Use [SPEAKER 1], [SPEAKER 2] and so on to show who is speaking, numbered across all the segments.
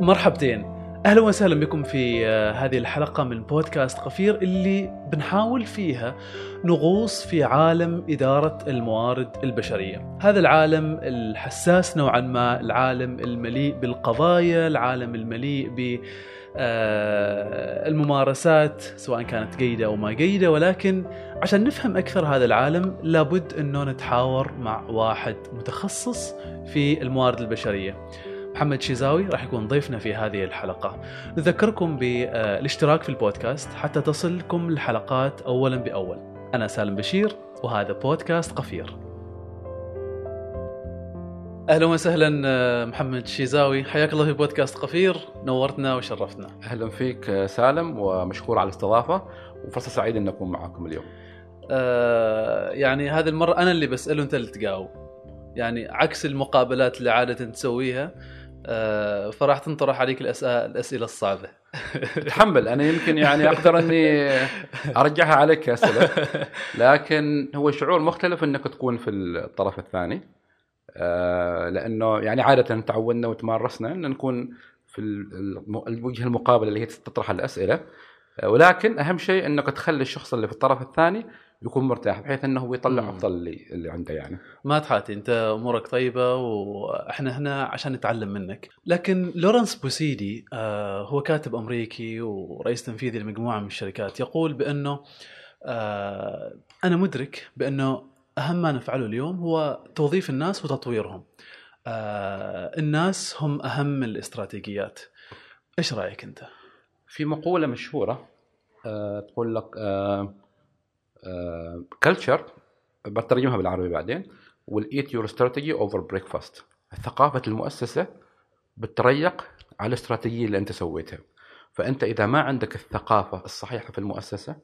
[SPEAKER 1] مرحبتين أهلا وسهلا بكم في آه، هذه الحلقة من بودكاست قفير اللي بنحاول فيها نغوص في عالم إدارة الموارد البشرية. هذا العالم الحساس نوعا ما، العالم المليء بالقضايا، العالم المليء ب آه، الممارسات سواء كانت جيدة أو ما جيدة ولكن عشان نفهم أكثر هذا العالم لابد أنه نتحاور مع واحد متخصص في الموارد البشرية محمد شيزاوي راح يكون ضيفنا في هذه الحلقة. نذكركم بالاشتراك في البودكاست حتى تصلكم الحلقات أولا بأول. أنا سالم بشير وهذا بودكاست قفير. أهلا وسهلا آه، محمد شيزاوي. حياك الله في بودكاست قفير. نورتنا وشرفتنا.
[SPEAKER 2] أهلا فيك آه، سالم ومشكور على الاستضافة وفرصة سعيدة إن أكون معكم اليوم.
[SPEAKER 1] آه يعني هذه المرة أنا اللي بسأله أنت اللي تجاوب. يعني عكس المقابلات اللي عادة تسويها آه، فراح تنطرح عليك الاسئله الصعبة.
[SPEAKER 2] تحمل. أنا يمكن يعني أقدر إني أرجعها عليك كأسئلة. لكن هو شعور مختلف إنك تكون في الطرف الثاني. آه، لأنه يعني عادة تعودنا وتمارسنا إن نكون في الوجهه المقابله اللي هي تطرح الأسئلة. آه، ولكن أهم شيء إنك تخلي الشخص اللي في الطرف الثاني يكون مرتاح بحيث إنه هو يطلع أفضل اللي اللي عنده يعني.
[SPEAKER 1] ما تحاتي أنت أمورك طيبة وإحنا هنا عشان نتعلم منك. لكن لورنس بوسيدي آه هو كاتب أمريكي ورئيس تنفيذي لمجموعة من الشركات يقول بأنه آه أنا مدرك بأنه أهم ما نفعله اليوم هو توظيف الناس وتطويرهم. آه الناس هم أهم الاستراتيجيات. إيش رأيك أنت؟
[SPEAKER 2] في مقولة مشهورة آه تقول لك آه culture آه، بترجمها بالعربي بعدين will eat your strategy over breakfast ثقافه المؤسسة بتتريق على الاستراتيجية اللي أنت سويتها. فأنت إذا ما عندك الثقافة الصحيحة في المؤسسة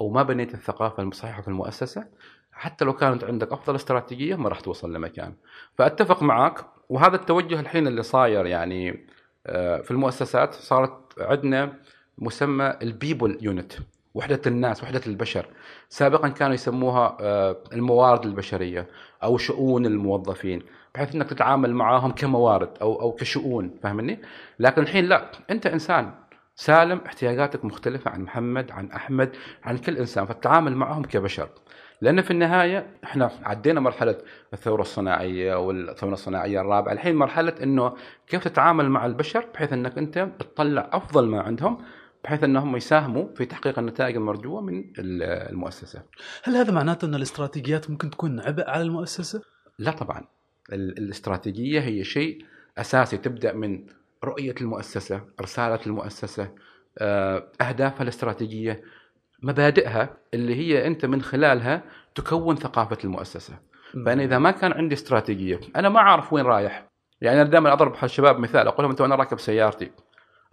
[SPEAKER 2] أو ما بنيت الثقافة الصحيحة في المؤسسة حتى لو كانت عندك أفضل استراتيجية ما راح توصل لمكان. فأتفق معك وهذا التوجه الحين اللي صاير يعني آه، في المؤسسات صارت عندنا مسمى ال people unit وحدة الناس وحدة البشر. سابقا كانوا يسموها آه، الموارد البشرية أو شؤون الموظفين بحيث أنك تتعامل معاهم كموارد أو, أو كشؤون فاهمني؟ لكن الحين لا أنت إنسان سالم احتياجاتك مختلفة عن محمد عن أحمد عن كل إنسان فتتعامل معهم كبشر. لأن في النهاية إحنا عدينا مرحلة الثورة الصناعية والثورة الصناعية الرابعة. الحين مرحلة أنه كيف تتعامل مع البشر بحيث أنك أنت تطلع أفضل ما عندهم بحيث أنهم يساهموا في تحقيق النتائج المرجوة من المؤسسة.
[SPEAKER 1] هل هذا معناته أن الاستراتيجيات ممكن تكون عبء على المؤسسة؟
[SPEAKER 2] لا طبعا. الاستراتيجية هي شيء أساسي تبدأ من رؤية المؤسسة، رساله المؤسسة، آه، اهدافها الاستراتيجية، مبادئها اللي هي أنت من خلالها تكون ثقافة المؤسسة. فأنا إذا ما كان عندي استراتيجية، أنا ما أعرف وين رايح. يعني أنا دائما أضرب الشباب مثال أقول لهم انت وأنا راكب سيارتي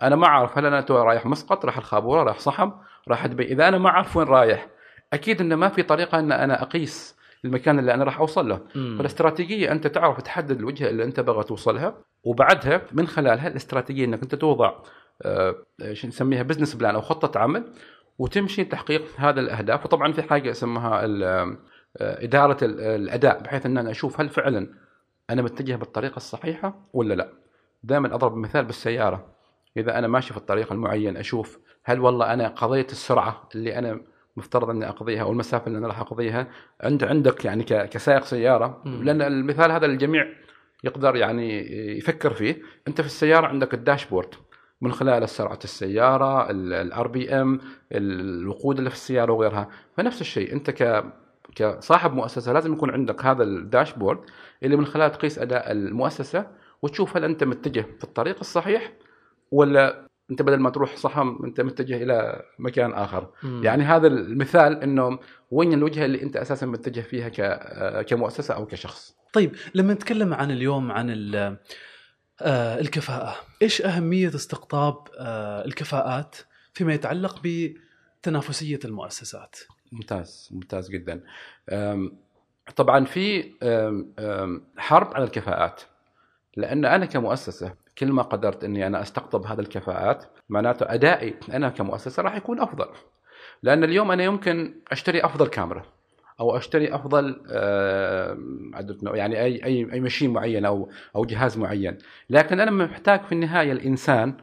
[SPEAKER 2] أنا ما أعرف هل أنا تو رايح مسقط رايح الخابورة رايح صحم رايح دبي. إذا أنا ما أعرف وين رايح أكيد إنه ما في طريقة إن أنا أقيس المكان اللي أنا راح أوصل له. مم. فالاستراتيجية أنت تعرف تحدد الوجهة اللي أنت بغى توصلها وبعدها من خلالها الاستراتيجية إنك أنت توضع آه شو نسميها business plan أو خطة عمل وتمشي تحقيق هذا الأهداف. وطبعا في حاجة اسمها آه، إدارة الأداء بحيث إن أنا أشوف هل فعلا أنا متجه بالطريقة الصحيحة ولا لا. دائما أضرب مثال بالسيارة. إذا أنا ماشي في الطريق المعين أشوف هل والله أنا قضيت السرعة اللي أنا مفترض أني أقضيها أو المسافة اللي أنا راح أقضيها عند عندك يعني كسائق سيارة؟ لأن المثال هذا الجميع يقدر يعني يفكر فيه. أنت في السيارة عندك ال dashboard من خلال سرعة السيارة ال RPM الوقود اللي في السيارة وغيرها. فنفس الشيء أنت ك كصاحب مؤسسة لازم يكون عندك هذا ال dashboard اللي من خلاله تقيس أداء المؤسسة وتشوف هل أنت متجه في الطريق الصحيح ولا أنت بدل ما تروح صحم أنت متجه إلى مكان آخر. مم. يعني هذا المثال انه وين الوجهة اللي أنت أساسا متجه فيها كمؤسسة أو كشخص.
[SPEAKER 1] طيب لما نتكلم عن اليوم عن آه، الكفاءة إيش أهمية استقطاب آه، الكفاءات فيما يتعلق بتنافسية المؤسسات؟
[SPEAKER 2] ممتاز ممتاز جدا. طبعا في حرب على الكفاءات. لأن أنا كمؤسسة كل ما قدرت إني أنا أستقطب هذه الكفاءات معناته أدائي أنا كمؤسسة راح يكون أفضل. لأن اليوم أنا يمكن أشتري أفضل كاميرا أو أشتري أفضل آه، يعني أي أي أي مشين معين أو أو جهاز معين. لكن أنا محتاج في النهاية الإنسان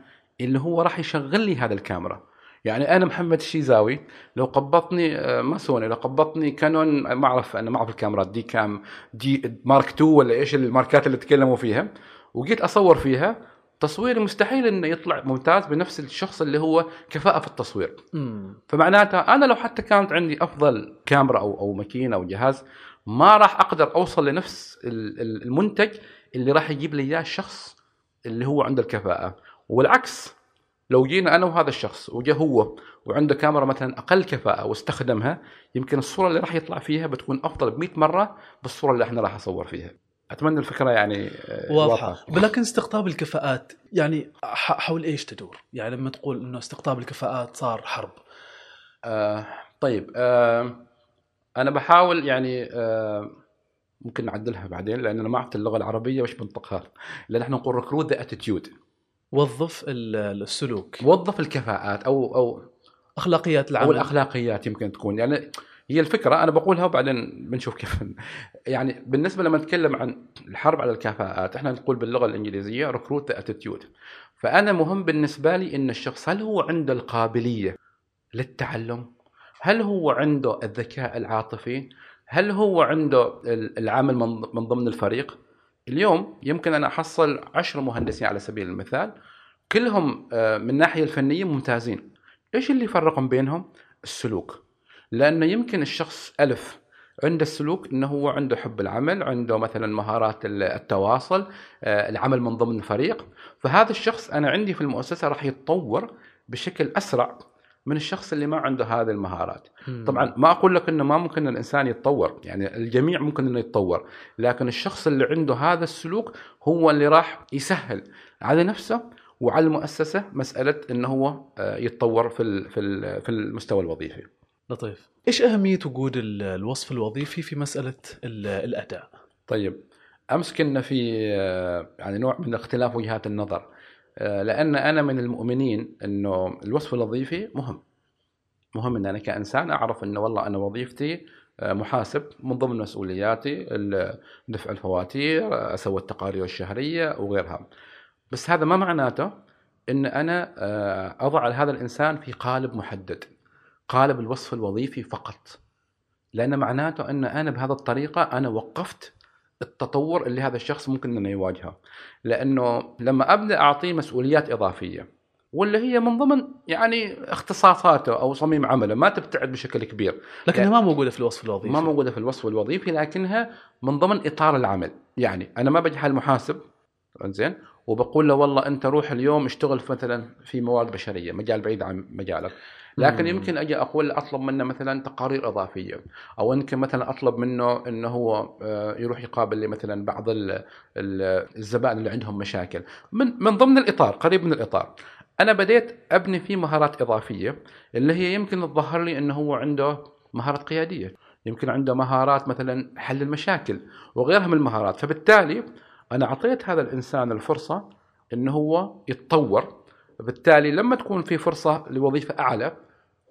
[SPEAKER 2] اللي هو راح يشغل لي هذا الكاميرا. يعني أنا محمد الشيزاوي لو قبضتني آه، ما سوني لو قبضتني كانون ما أعرف أنا ما أعرف الكاميرات دي كام دي مارك 2 ولا إيش الماركات اللي تكلموا فيها. وجيت أصور فيها تصويري مستحيل إنه يطلع ممتاز بنفس الشخص اللي هو كفاءة في التصوير.
[SPEAKER 1] مم.
[SPEAKER 2] فمعناتها أنا لو حتى كانت عندي أفضل كاميرا أو أو ماكينة أو جهاز ما راح أقدر أوصل لنفس ال- ال- المنتج اللي راح يجيب لي إياه الشخص اللي هو عنده الكفاءة. والعكس لو جينا أنا وهذا الشخص وجا هو وعنده كاميرا مثلا أقل كفاءة واستخدمها يمكن الصورة اللي راح يطلع فيها بتكون أفضل ب 100 مرة بالصورة اللي إحنا راح نصور فيها. أتمنى الفكرة يعني آه،
[SPEAKER 1] واضحة. ولكن استقطاب الكفاءات يعني حول إيش تدور؟ يعني لما تقول إنه استقطاب الكفاءات صار حرب.
[SPEAKER 2] آه طيب آه أنا بحاول يعني آه ممكن نعدلها بعدين لأن أنا ما أعرف اللغة العربية وش بنطقها. لأن إحنا نقول recruit the attitude
[SPEAKER 1] وظف ال- السلوك.
[SPEAKER 2] وظف الكفاءات أو أو
[SPEAKER 1] أخلاقيات
[SPEAKER 2] أو
[SPEAKER 1] العمل
[SPEAKER 2] الأخلاقيات يمكن تكون. يعني هي الفكرة أنا بقولها وبعدين بنشوف كيف. يعني بالنسبة لما نتكلم عن الحرب على الكفاءات إحنا نقول باللغة الإنجليزية recruit attitude فأنا مهم بالنسبة لي إن الشخص هل هو عنده القابلية للتعلم؟ هل هو عنده الذكاء العاطفي؟ هل هو عنده ال- العمل من ضمن الفريق؟ اليوم يمكن أنا أحصل عشر مهندسين على سبيل المثال كلهم آه، من الناحية الفنية ممتازين. إيش اللي يفرقهم بينهم؟ السلوك. لأنه يمكن الشخص ألف عنده السلوك إنه هو عنده حب العمل عنده مثلا مهارات ال- التواصل آه، العمل من ضمن الفريق فهذا الشخص أنا عندي في المؤسسة راح يتطور بشكل أسرع من الشخص اللي ما عنده هذه المهارات
[SPEAKER 1] مم.
[SPEAKER 2] طبعا ما أقول لك إنه ما ممكن الإنسان يتطور يعني الجميع ممكن إنه يتطور لكن الشخص اللي عنده هذا السلوك هو اللي راح يسهل على نفسه وعلى المؤسسة مسألة إنه هو آه، يتطور في ال- في ال- في المستوى الوظيفي
[SPEAKER 1] لطيف إيش أهمية وجود ال- الوصف الوظيفي في مسألة ال- الأداء؟
[SPEAKER 2] طيب أمس كنا في آه، يعني نوع من اختلاف وجهات النظر لأن أنا من المؤمنين إنه الوصف الوظيفي مهم. مهم إن أنا كإنسان أعرف إنه والله أنا وظيفتي آه، محاسب من ضمن مسؤولياتي دفع الفواتير آه، أسوي التقارير الشهرية وغيرها. بس هذا ما معناته إن أنا آه، أضع هذا الإنسان في قالب محدد قالب الوصف الوظيفي فقط. لأن معناته إن أنا بهذه الطريقة أنا وقفت التطور اللي هذا الشخص ممكن إنه يواجهه. لأنه لما أبدأ أعطيه مسؤوليات إضافية واللي هي من ضمن يعني اختصاصاته أو صميم عمله ما تبتعد بشكل كبير.
[SPEAKER 1] لكنها ما موجودة في الوصف الوظيفي.
[SPEAKER 2] ما موجودة في الوصف الوظيفي لكنها من ضمن إطار العمل. يعني أنا ما بجي المحاسب زين وبقول له والله أنت روح اليوم اشتغل في مثلا في موارد بشرية مجال بعيد عن مجالك. لكن
[SPEAKER 1] مم.
[SPEAKER 2] يمكن أجي أقول أطلب منه مثلا تقارير إضافية أو يمكن مثلا أطلب منه إنه هو آه، يروح يقابل لي مثلا بعض ال- ال- الزبائن اللي عندهم مشاكل. من من ضمن الإطار قريب من الإطار أنا بديت أبني فيه مهارات إضافية اللي هي يمكن تظهر لي إنه هو عنده مهارات قيادية. يمكن عنده مهارات مثلا حل المشاكل وغيرها من المهارات. فبالتالي أنا أعطيت هذا الإنسان الفرصة انه هو يتطور بالتالي لما تكون في فرصة لوظيفة أعلى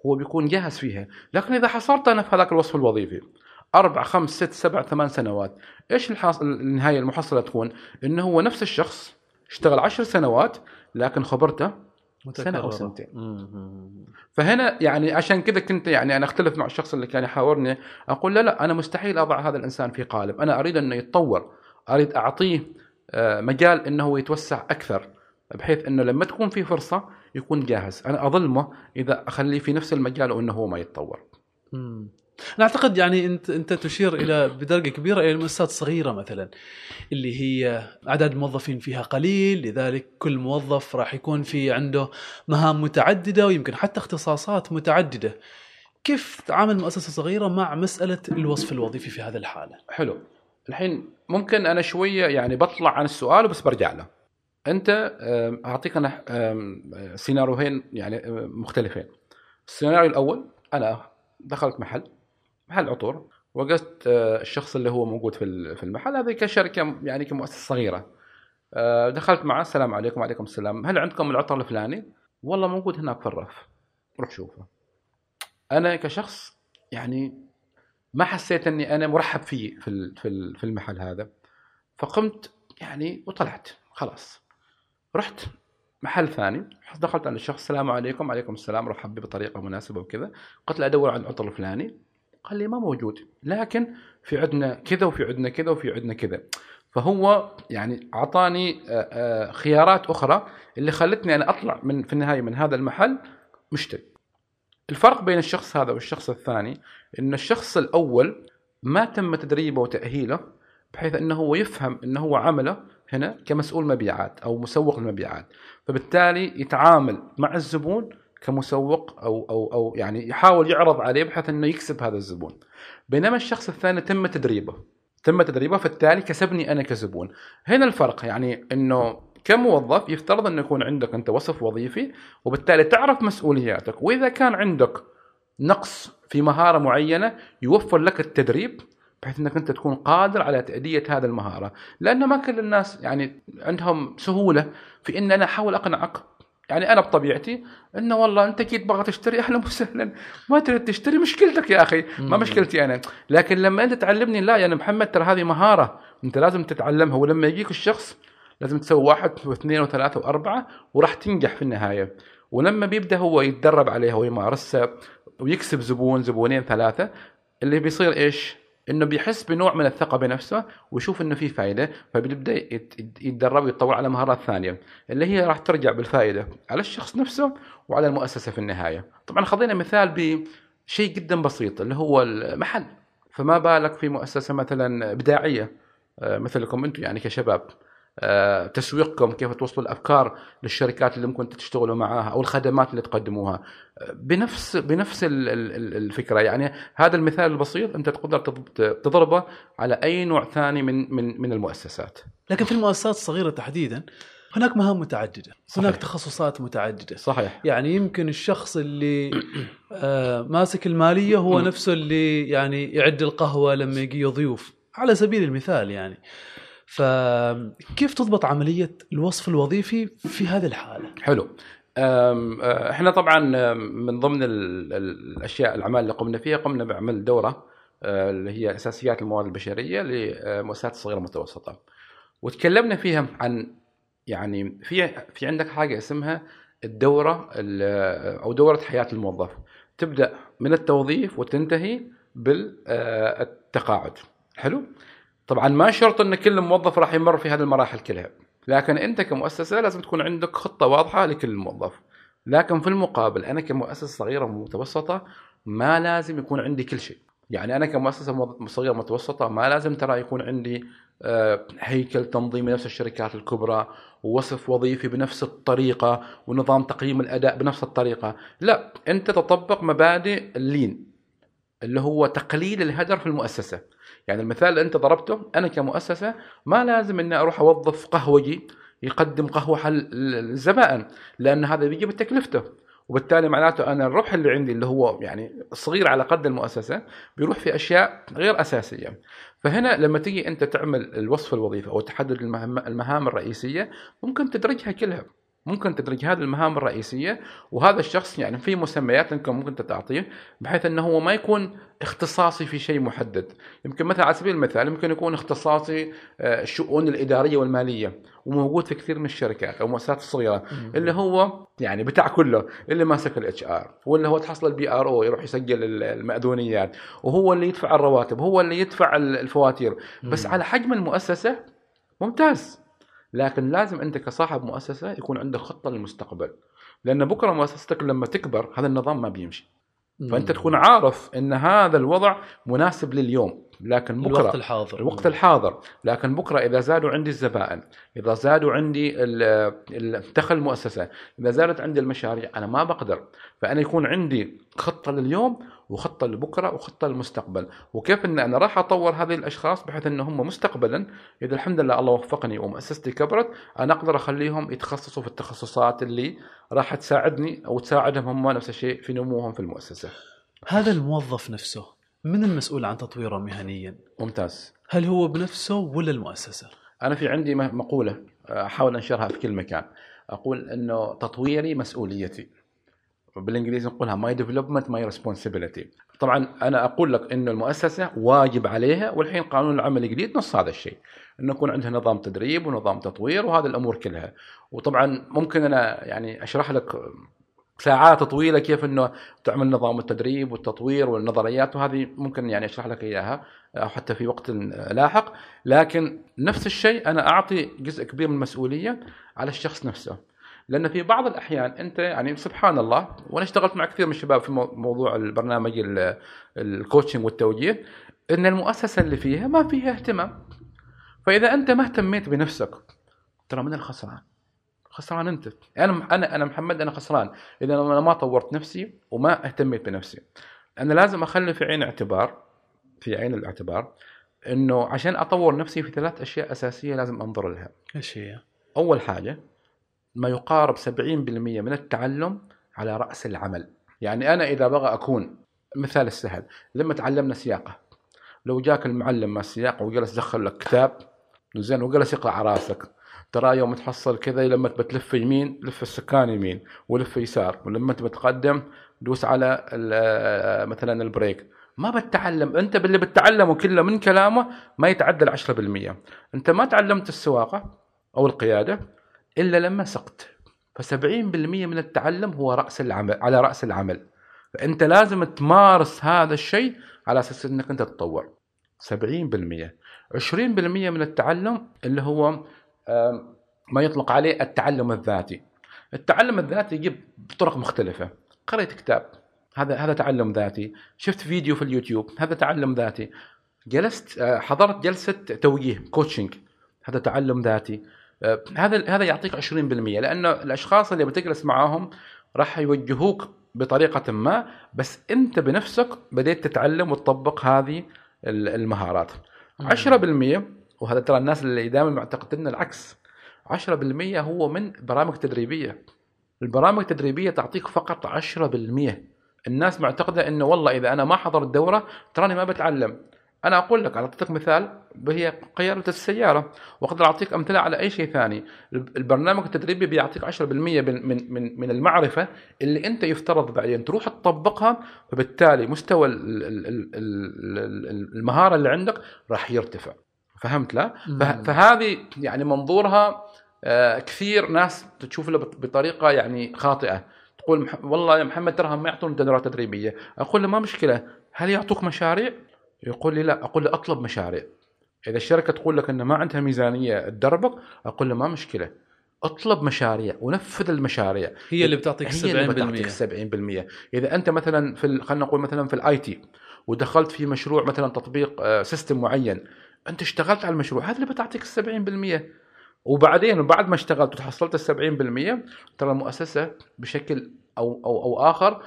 [SPEAKER 2] هو بيكون جاهز فيها لكن إذا حصرت أنا في هذاك الوصف الوظيفي أربع خمس ست سبع ثمان سنوات إيش الحاصل النهاية المحصلة تكون انه هو نفس الشخص اشتغل عشر سنوات لكن خبرته سنة أو
[SPEAKER 1] متكررة.
[SPEAKER 2] سنتين.
[SPEAKER 1] مم.
[SPEAKER 2] فهنا يعني عشان كذا كنت يعني أنا أختلف مع الشخص اللي كان يحاورني أقول لا لا أنا مستحيل أضع هذا الإنسان في قالب أنا أريد أنه يتطور أريد أعطيه آه، مجال إنه هو يتوسع أكثر بحيث إنه لما تكون في فرصة يكون جاهز. أنا أظلمه إذا أخليه في نفس المجال وإنه هو ما يتطور.
[SPEAKER 1] مم. أنا أعتقد يعني أنت أنت تشير إلى بدرجة كبيرة إلى المؤسسات الصغيره مثلا اللي هي عدد الموظفين فيها قليل لذلك كل موظف راح يكون في عنده مهام متعددة ويمكن حتى اختصاصات متعددة. كيف تعامل مؤسسة صغيرة مع مسألة الوصف الوظيفي في هذه الحالة؟
[SPEAKER 2] حلو. الحين ممكن أنا شوية يعني بطلع عن السؤال بس برجع له. أنت أعطيك أنا سيناريوهين يعني مختلفين. السيناريو الأول أنا دخلت محل محل عطور وقفت آه، الشخص اللي هو موجود في في المحل هذه كشركة يعني كمؤسسة صغيرة. آه، دخلت معه السلام عليكم وعليكم السلام. هل عندكم العطر الفلاني؟ والله موجود هناك في الرف. روح شوفه. أنا كشخص يعني ما حسيت إني أنا مرحب فيه في في في المحل هذا. فقمت يعني وطلعت خلاص. رحت محل ثاني دخلت على الشخص السلام عليكم. عليكم السلام. رحب بطريقة مناسبة. وكذا. قلت له أدور عن العطر الفلاني. قال لي ما موجود. لكن في عندنا كذا وفي عندنا كذا وفي عندنا كذا. فهو يعني أعطاني خيارات أخرى اللي خلتني أنا أطلع من في النهاية من هذا المحل مشتري الفرق بين الشخص هذا والشخص الثاني إن الشخص الأول ما تم تدريبه وتأهيله بحيث إنه هو يفهم انه هو عمله هنا كمسؤول مبيعات أو مسوق المبيعات. فبالتالي يتعامل مع الزبون كمسوق أو أو أو يعني يحاول يعرض عليه بحيث إنه يكسب هذا الزبون. بينما الشخص الثاني تم تدريبه تم تدريبه فبالتالي كسبني أنا كزبون. هنا الفرق يعني إنه كموظف يفترض انه يكون عندك أنت وصف وظيفي وبالتالي تعرف مسؤولياتك. وإذا كان عندك نقص في مهارة معينة يوفر لك التدريب بحيث أنك أنت تكون قادر على تأدية هذه المهارة. لأن ما كل الناس يعني عندهم سهولة في إن أنا أحاول اقنعك يعني أنا بطبيعتي إنه والله أنت أكيد تبغى تشتري أهلا وسهلا ما تريد تشتري مشكلتك يا أخي. ما. مشكلتي أنا. لكن لما أنت تعلمني لا يعني محمد ترى هذه مهارة أنت لازم تتعلمها. ولما يجيك الشخص لازم تسوي واحد واثنين وثلاثة وأربعة وراح تنجح في النهاية ولما بيبدأ هو يتدرب عليها ويمارسها ويكسب زبون زبونين ثلاثة اللي بيصير إيش؟ إنه بيحس بنوع من الثقة بنفسه ويشوف إنه في فائده فبيبدأ يت- يتدرب ويتطور على مهارات ثانية اللي هي راح ترجع بالفائدة على الشخص نفسه وعلى المؤسسة في النهاية. طبعا خذينا مثال بشيء جدا بسيط اللي هو المحل فما بالك في مؤسسة مثلا ابداعيه آه، مثلكم أنتم يعني كشباب تسويقكم كيف توصلوا الأفكار للشركات اللي ممكن تشتغلوا معاها أو الخدمات اللي تقدموها. آه، بنفس بنفس ال- ال- ال- الفكرة. يعني هذا المثال البسيط أنت تقدر تض- تضربه على أي نوع ثاني من من من المؤسسات.
[SPEAKER 1] لكن في المؤسسات الصغيره تحديدا هناك مهام متعددة
[SPEAKER 2] صحيح.
[SPEAKER 1] هناك تخصصات متعددة.
[SPEAKER 2] صحيح.
[SPEAKER 1] يعني يمكن الشخص اللي آه ماسك المالية هو. نفسه اللي يعني يعد القهوة لما يجي ضيوف على سبيل المثال يعني فكيف تضبط عملية الوصف الوظيفي في هذه الحالة؟
[SPEAKER 2] حلو. أه، إحنا طبعا من ضمن ال- ال- الأشياء الأعمال اللي قمنا فيها قمنا بعمل دورة أه، اللي هي أساسيات الموارد البشرية لمؤسسات الصغيرة والمتوسطة. وتكلمنا فيها عن يعني في في عندك حاجة اسمها الدورة ال- أو دورة حياة الموظف. تبدأ من التوظيف وتنتهي بالتقاعد حلو؟ طبعا ما شرط إن كل موظف راح يمر في هذه المراحل كلها لكن أنت كمؤسسة لازم تكون عندك خطة واضحة لكل موظف. لكن في المقابل أنا كمؤسسة صغيرة ومتوسطة ما لازم يكون عندي كل شيء. يعني أنا كمؤسسة صغيرة متوسطة ما لازم ترى يكون عندي آه، هيكل تنظيمي نفس الشركات الكبرى ووصف وظيفي بنفس الطريقة ونظام تقييم الأداء بنفس الطريقة. لا أنت تطبق مبادئ اللين. اللي هو تقليل الهدر في المؤسسة. يعني المثال اللي انت ضربته أنا كمؤسسة ما لازم إني أروح أوظف قهوجي يقدم قهوة حل الزبائن لأن هذا بيجي بتكلفته. وبالتالي معناته أنا الربح اللي عندي اللي هو يعني صغير على قد المؤسسة بيروح في أشياء غير أساسية. فهنا لما تيجي أنت تعمل الوصف الوظيفي أو تحدد المهام الرئيسية ممكن تدرجها كلها. ممكن تدرج هذه المهام الرئيسية وهذا الشخص يعني في مسميات انكم ممكن تعطيه بحيث إنه هو ما يكون اختصاصي في شيء محدد. يمكن مثلا على سبيل المثال يمكن يكون اختصاصي آه، الشؤون الإدارية والمالية وموجود في كثير من الشركات أو المؤسسات الصغيره اللي هو يعني بتاع كله اللي ماسك ال HR واللي هو تحصل ال PR أو يروح يسجل ال- المأذونيات وهو اللي يدفع الرواتب هو اللي يدفع ال- الفواتير. بس على حجم المؤسسة ممتاز. لكن لازم أنت كصاحب مؤسسة يكون عندك خطة للمستقبل. لأن بكرة مؤسستك لما تكبر هذا النظام ما بيمشي. فأنت تكون عارف إن هذا الوضع مناسب لليوم. لكن بكرة
[SPEAKER 1] الوقت الحاضر.
[SPEAKER 2] الوقت الحاضر. لكن بكرة إذا زادوا عندي الزبائن إذا زادوا عندي الدخل المؤسسة إذا زادت عندي المشاريع أنا ما بقدر. فأنا يكون عندي خطة لليوم وخطة لبكرة وخطة للمستقبل. وكيف ان أنا راح أطور هذه الأشخاص بحيث ان هم مستقبلا؟ إذا الحمد لله الله وفقني ومؤسستي كبرت أنا أقدر أخليهم يتخصصوا في التخصصات اللي راح تساعدني أو تساعدهم هم نفس الشيء في نموهم في المؤسسة.
[SPEAKER 1] هذا الموظف نفسه من المسؤول عن تطويره مهنيا؟
[SPEAKER 2] ممتاز.
[SPEAKER 1] هل هو بنفسه ولا المؤسسة؟
[SPEAKER 2] أنا في عندي مقولة أحاول أنشرها في كل مكان. أقول إنه تطويري مسؤوليتي. بالإنجليزي نقولها my development my responsibility طبعا أنا أقول لك إنه المؤسسة واجب عليها والحين قانون العمل الجديد نص هذا الشيء. إنه يكون عندها نظام تدريب ونظام تطوير وهذه الأمور كلها. وطبعا ممكن أنا يعني أشرح لك ساعات طويلة كيف إنه تعمل نظام التدريب والتطوير والنظريات وهذه ممكن يعني أشرح لك إياها أو حتى في وقت لاحق. لكن نفس الشيء أنا أعطي جزء كبير من المسؤولية على الشخص نفسه. لأن في بعض الأحيان أنت يعني سبحان الله وأنا اشتغلت مع كثير من الشباب في موضوع البرنامج الكوتشنج والتوجيه إن المؤسسة اللي فيها ما فيها اهتمام. فإذا أنت ما اهتميت بنفسك ترى من الخسران؟ خسران أنت. أنا أنا أنا محمد أنا خسران. إذا أنا ما طورت نفسي وما اهتميت بنفسي. أنا لازم أخلي في عين اعتبار في عين الاعتبار إنه عشان أطور نفسي في ثلاث أشياء أساسية لازم أنظر لها.
[SPEAKER 1] إيش هي
[SPEAKER 2] أول حاجة ما يقارب 70% من التعلم على رأس العمل. يعني أنا إذا بغى أكون مثال السهل لما تعلمنا سياقة لو جاك المعلم مع السياقة وجلس دخل لك كتاب زين وجلس يقرأ على رأسك ترى يوم تحصل كذا لما بتلف يمين لف السكان يمين ولف يسار ولما تبى تقدم دوس على مثلا البريك. ما بتتعلم أنت باللي بتتعلمه كله من كلامه ما يتعدى ال 10% أنت ما تعلمت السواقة أو القيادة إلا لما سقت ف 70% من التعلم هو رأس العمل على رأس العمل. فأنت لازم تمارس هذا الشيء على أساس إنك أنت تتطور 70% 20% من التعلم اللي هو ما يطلق عليه التعلم الذاتي. التعلم الذاتي يجيب بطرق مختلفة. قرأت كتاب هذا هذا تعلم ذاتي. شفت فيديو في اليوتيوب هذا تعلم ذاتي. جلست آه، حضرت جلسة توجيه كوتشنج هذا تعلم ذاتي. هذا هذا يعطيك 20% لأنه الأشخاص اللي بتجلس معاهم راح يوجهوك بطريقة ما بس أنت بنفسك بديت تتعلم وتطبق هذه المهارات. 10% وهذا ترى الناس اللي دائما معتقدين العكس. 10% هو من برامج تدريبية. البرامج التدريبية تعطيك فقط 10% الناس معتقدة إنه والله إذا أنا ما حضرت الدوره تراني ما بتعلم. أنا أقول لك أعطيتك مثال وهي قيادة السيارة. وأقدر أعطيك أمثلة على أي شيء ثاني. البرنامج التدريبي بيعطيك 10% من من من المعرفة اللي أنت يفترض بعدين. تروح تطبقها فبالتالي مستوى المهارة اللي عندك راح يرتفع. فهمت لا؟ فهذه يعني منظورها آه، كثير ناس تشوف له بطريقة يعني خاطئة. تقول والله يا محمد ترهم ما يعطون دورات تدريبية. أقول له ما مشكلة. هل يعطوك مشاريع؟ يقول لي لا أقول له أطلب مشاريع. إذا الشركة تقول لك انه ما عندها ميزانية تدربك أقول له ما مشكلة. أطلب مشاريع ونفذ المشاريع.
[SPEAKER 1] هي اللي بتعطيك 70%
[SPEAKER 2] هي اللي بتعطيك 70% إذا أنت مثلا في خلينا نقول مثلا في ال IT ودخلت في مشروع مثلا تطبيق system آه، معين أنت اشتغلت على المشروع هذا اللي بتعطيك ال 70% وبعدين بعد ما اشتغلت وتحصلت ال 70% ترى المؤسسة بشكل أو أو أو آخر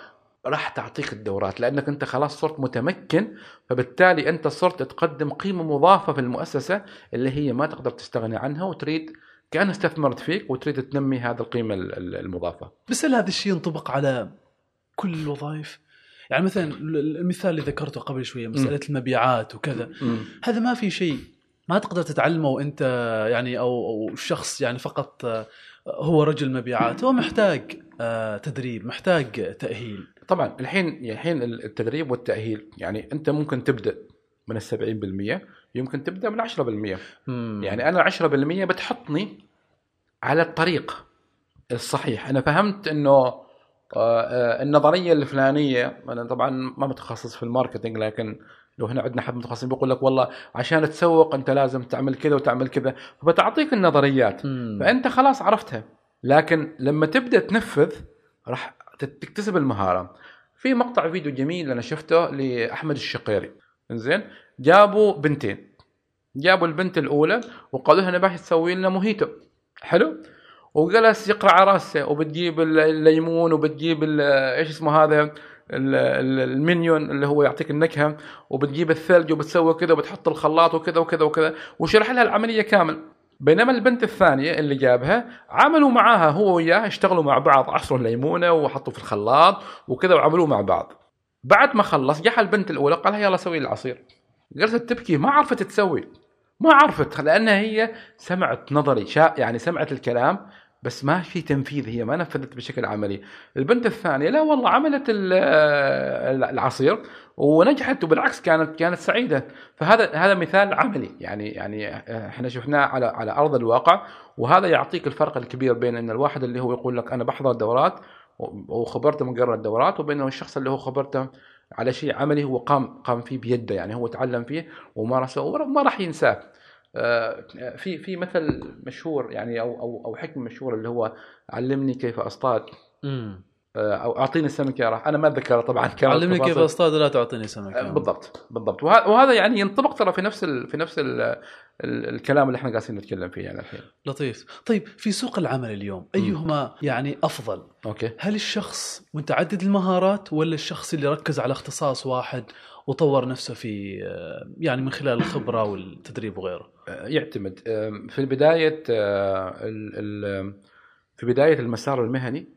[SPEAKER 2] راح تعطيك الدورات لأنك أنت خلاص صرت متمكن فبالتالي أنت صرت تقدم قيمة مضافة في المؤسسة اللي هي ما تقدر تستغني عنها وتريد كأن استثمرت فيك وتريد تنمي هذه القيمة المضافة.
[SPEAKER 1] بس هل هذا الشيء ينطبق على كل الوظائف؟ يعني مثلا المثال اللي ذكرته قبل شوية مسألة المبيعات وكذا. هذا ما في شيء ما تقدر تتعلمه وانت يعني أو أو شخص يعني فقط آه، هو رجل مبيعات. هو محتاج آه، تدريب محتاج تأهيل.
[SPEAKER 2] طبعا الحين الحين التدريب والتأهيل يعني أنت ممكن تبدأ من ال 70% يمكن تبدأ من 10% مم. يعني أنا 10% بتحطني على الطريق الصحيح أنا فهمت إنه آه، النظرية الفلانية أنا طبعا ما متخصص في ال marketing لكن لو هنا عندنا حد متخصص بيقول لك والله عشان تسوق أنت لازم تعمل كذا وتعمل كذا فبتعطيك النظريات مم. فأنت خلاص عرفتها لكن لما تبدأ تنفذ راح تكتسب المهارة. في مقطع فيديو جميل أنا شفته لأحمد الشقيري. زين جابوا بنتين. جابوا البنت الأولى وقالوا لها نبغى تسوي لنا موهيتو. حلو؟ وجلس يقرا على راسه وبتجيب الليمون وبتجيب إيش اسمه هذا؟ المنيون اللي هو يعطيك النكهة. وبتجيب الثلج وبتسوي كذا وبتحط الخلاط وكذا وكذا وكذا. وشرح لها العملية كامل. بينما البنت الثانية اللي جابها عملوا معاها هو وياه اشتغلوا مع بعض عصروا الليمونة وحطوا في الخلاط وكذا وعملوا مع بعض. بعد ما خلص جاء البنت الأولى قال لها يلا سوي العصير. جلست تبكي ما عرفت تسوي. ما عرفت لانها هي سمعت نظري شا يعني سمعت الكلام بس ما في تنفيذ هي ما نفذت بشكل عملي. البنت الثانية لا والله عملت ال- العصير ونجحت وبالعكس كانت كانت سعيدة. فهذا هذا مثال عملي. يعني يعني إحنا شفناه على على أرض الواقع وهذا يعطيك الفرق الكبير بين إن الواحد اللي هو يقول لك أنا بحضر دورات وخبرته مجرد دورات وبين الشخص اللي هو خبرته على شيء عملي هو قام قام فيه بيده. يعني هو تعلم فيه ومارسه وما راح ينساه. في في مثل مشهور يعني أو أو أو حكم مشهور اللي هو علمني كيف
[SPEAKER 1] أصطاد.
[SPEAKER 2] آه، أو أعطيني سمكه راح. أنا ما أتذكر طبعا كامل
[SPEAKER 1] علمني كيف. أصطاد لا تعطيني سمك.
[SPEAKER 2] آه، بالضبط بالضبط. وه- وهذا يعني ينطبق ترى في نفس ال في نفس ال ال الكلام اللي إحنا قاعدين نتكلم فيه يعني الحين.
[SPEAKER 1] لطيف. طيب في سوق العمل اليوم أيهما يعني أفضل؟
[SPEAKER 2] أوكي.
[SPEAKER 1] هل الشخص متعدد المهارات ولا الشخص اللي ركز على اختصاص واحد وطور نفسه في آه، يعني من خلال الخبرة والتدريب وغيره؟
[SPEAKER 2] آه، يعتمد. في بدايه آه، ال- ال- في بداية المسار المهني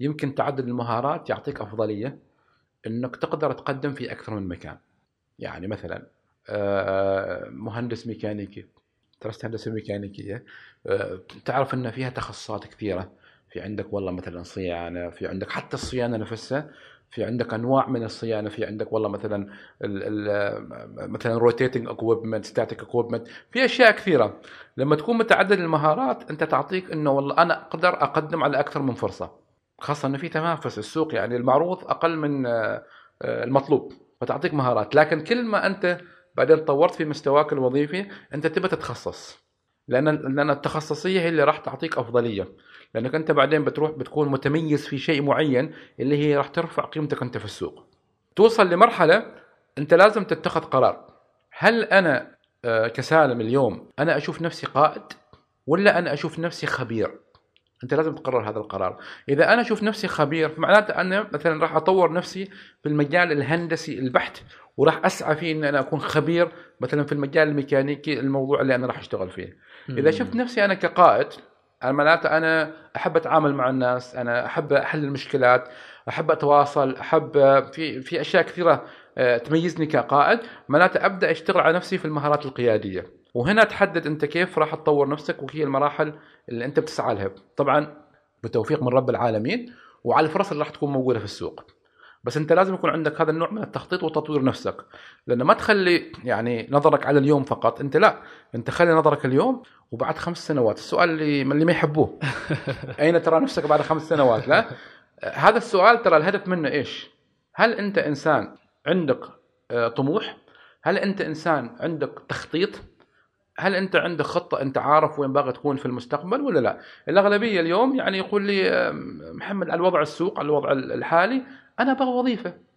[SPEAKER 2] يمكن تعدد المهارات يعطيك أفضلية إنك تقدر تقدم في أكثر من مكان. يعني مثلا آه، مهندس ميكانيكي درست هندسة ميكانيكية آه، تعرف إن فيها تخصصات كثيرة. في عندك والله مثلا صيانة في عندك حتى الصيانة نفسها في عندك أنواع من الصيانة في عندك والله مثلا ال ال مثلا rotating equipment static equipment في أشياء كثيرة. لما تكون متعدد المهارات أنت تعطيك إنه والله أنا أقدر أقدم على أكثر من فرصة. خاصة انه في تنافس السوق يعني المعروض أقل من آه، المطلوب فتعطيك مهارات. لكن كل ما أنت بعدين طورت في مستواك الوظيفي أنت تبى تتخصص. لأن لأن التخصصية هي اللي راح تعطيك أفضلية. لأنك أنت بعدين بتروح بتكون متميز في شيء معين اللي هي راح ترفع قيمتك أنت في السوق. توصل لمرحلة أنت لازم تتخذ قرار. هل أنا آه، كسالم اليوم أنا أشوف نفسي قائد ولا أنا أشوف نفسي خبير؟ أنت لازم تقرر هذا القرار. إذا أنا أشوف نفسي خبير فمعناته أنا مثلا راح أطور نفسي في المجال الهندسي البحت وراح أسعى فيه ان أنا أكون خبير مثلا في المجال الميكانيكي الموضوع اللي أنا راح أشتغل فيه. إذا شفت نفسي أنا كقائد معناته أنا أحب أتعامل مع الناس أنا أحب أحل المشكلات أحب أتواصل أحب في في أشياء كثيرة تميزني كقائد معناته أبدأ أشتغل على نفسي في المهارات القيادية. وهنا تحدد أنت كيف راح تطور نفسك وهي المراحل اللي أنت بتسعى لها. طبعا بتوفيق من رب العالمين وعلى الفرص اللي راح تكون موجودة في السوق. بس أنت لازم يكون عندك هذا النوع من التخطيط وتطوير نفسك. لأن ما تخلي يعني نظرك على اليوم فقط أنت لا أنت خلي نظرك اليوم وبعد خمس سنوات. السؤال اللي اللي ما يحبوه. أين ترى نفسك بعد خمس سنوات؟ لا. هذا السؤال ترى الهدف منه إيش؟ هل أنت إنسان عندك آه، طموح؟ هل أنت إنسان عندك تخطيط؟ هل أنت عندك خطة أنت عارف وين باغي تكون في المستقبل ولا لا؟ الأغلبية اليوم يعني يقول لي آه، محمد على الوضع السوق على الوضع الحالي أنا أبغى وظيفة.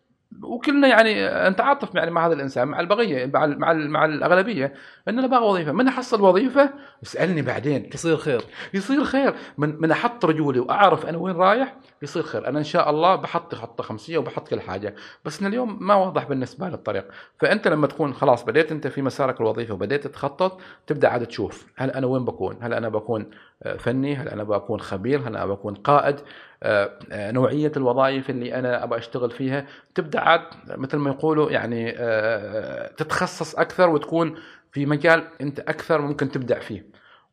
[SPEAKER 2] وكلنا يعني نتعاطف يعني مع هذا الإنسان مع البقية مع ال- مع ال- مع الأغلبية ان أنا أبغى وظيفة. من أحصل وظيفة؟ اسألني بعدين.
[SPEAKER 1] يصير خير.
[SPEAKER 2] يصير خير. من من أحط رجولي وأعرف أنا وين رايح يصير خير. أنا إن شاء الله بحط خطه خمسية وبحط كل حاجة. بس إن اليوم ما واضح بالنسبة لي الطريق فأنت لما تكون خلاص بديت أنت في مسارك الوظيفي وبديت تخطط تبدأ عاد تشوف هل أنا وين بكون؟ هل أنا بكون فني. هل أنا بكون خبير؟ هل أنا بكون قائد؟ آه، آه، نوعية الوظائف اللي أنا أبغى أشتغل فيها تبدأ عاد مثل ما يقولوا يعني آه، تتخصص أكثر وتكون في مجال أنت أكثر ممكن تبدع فيه.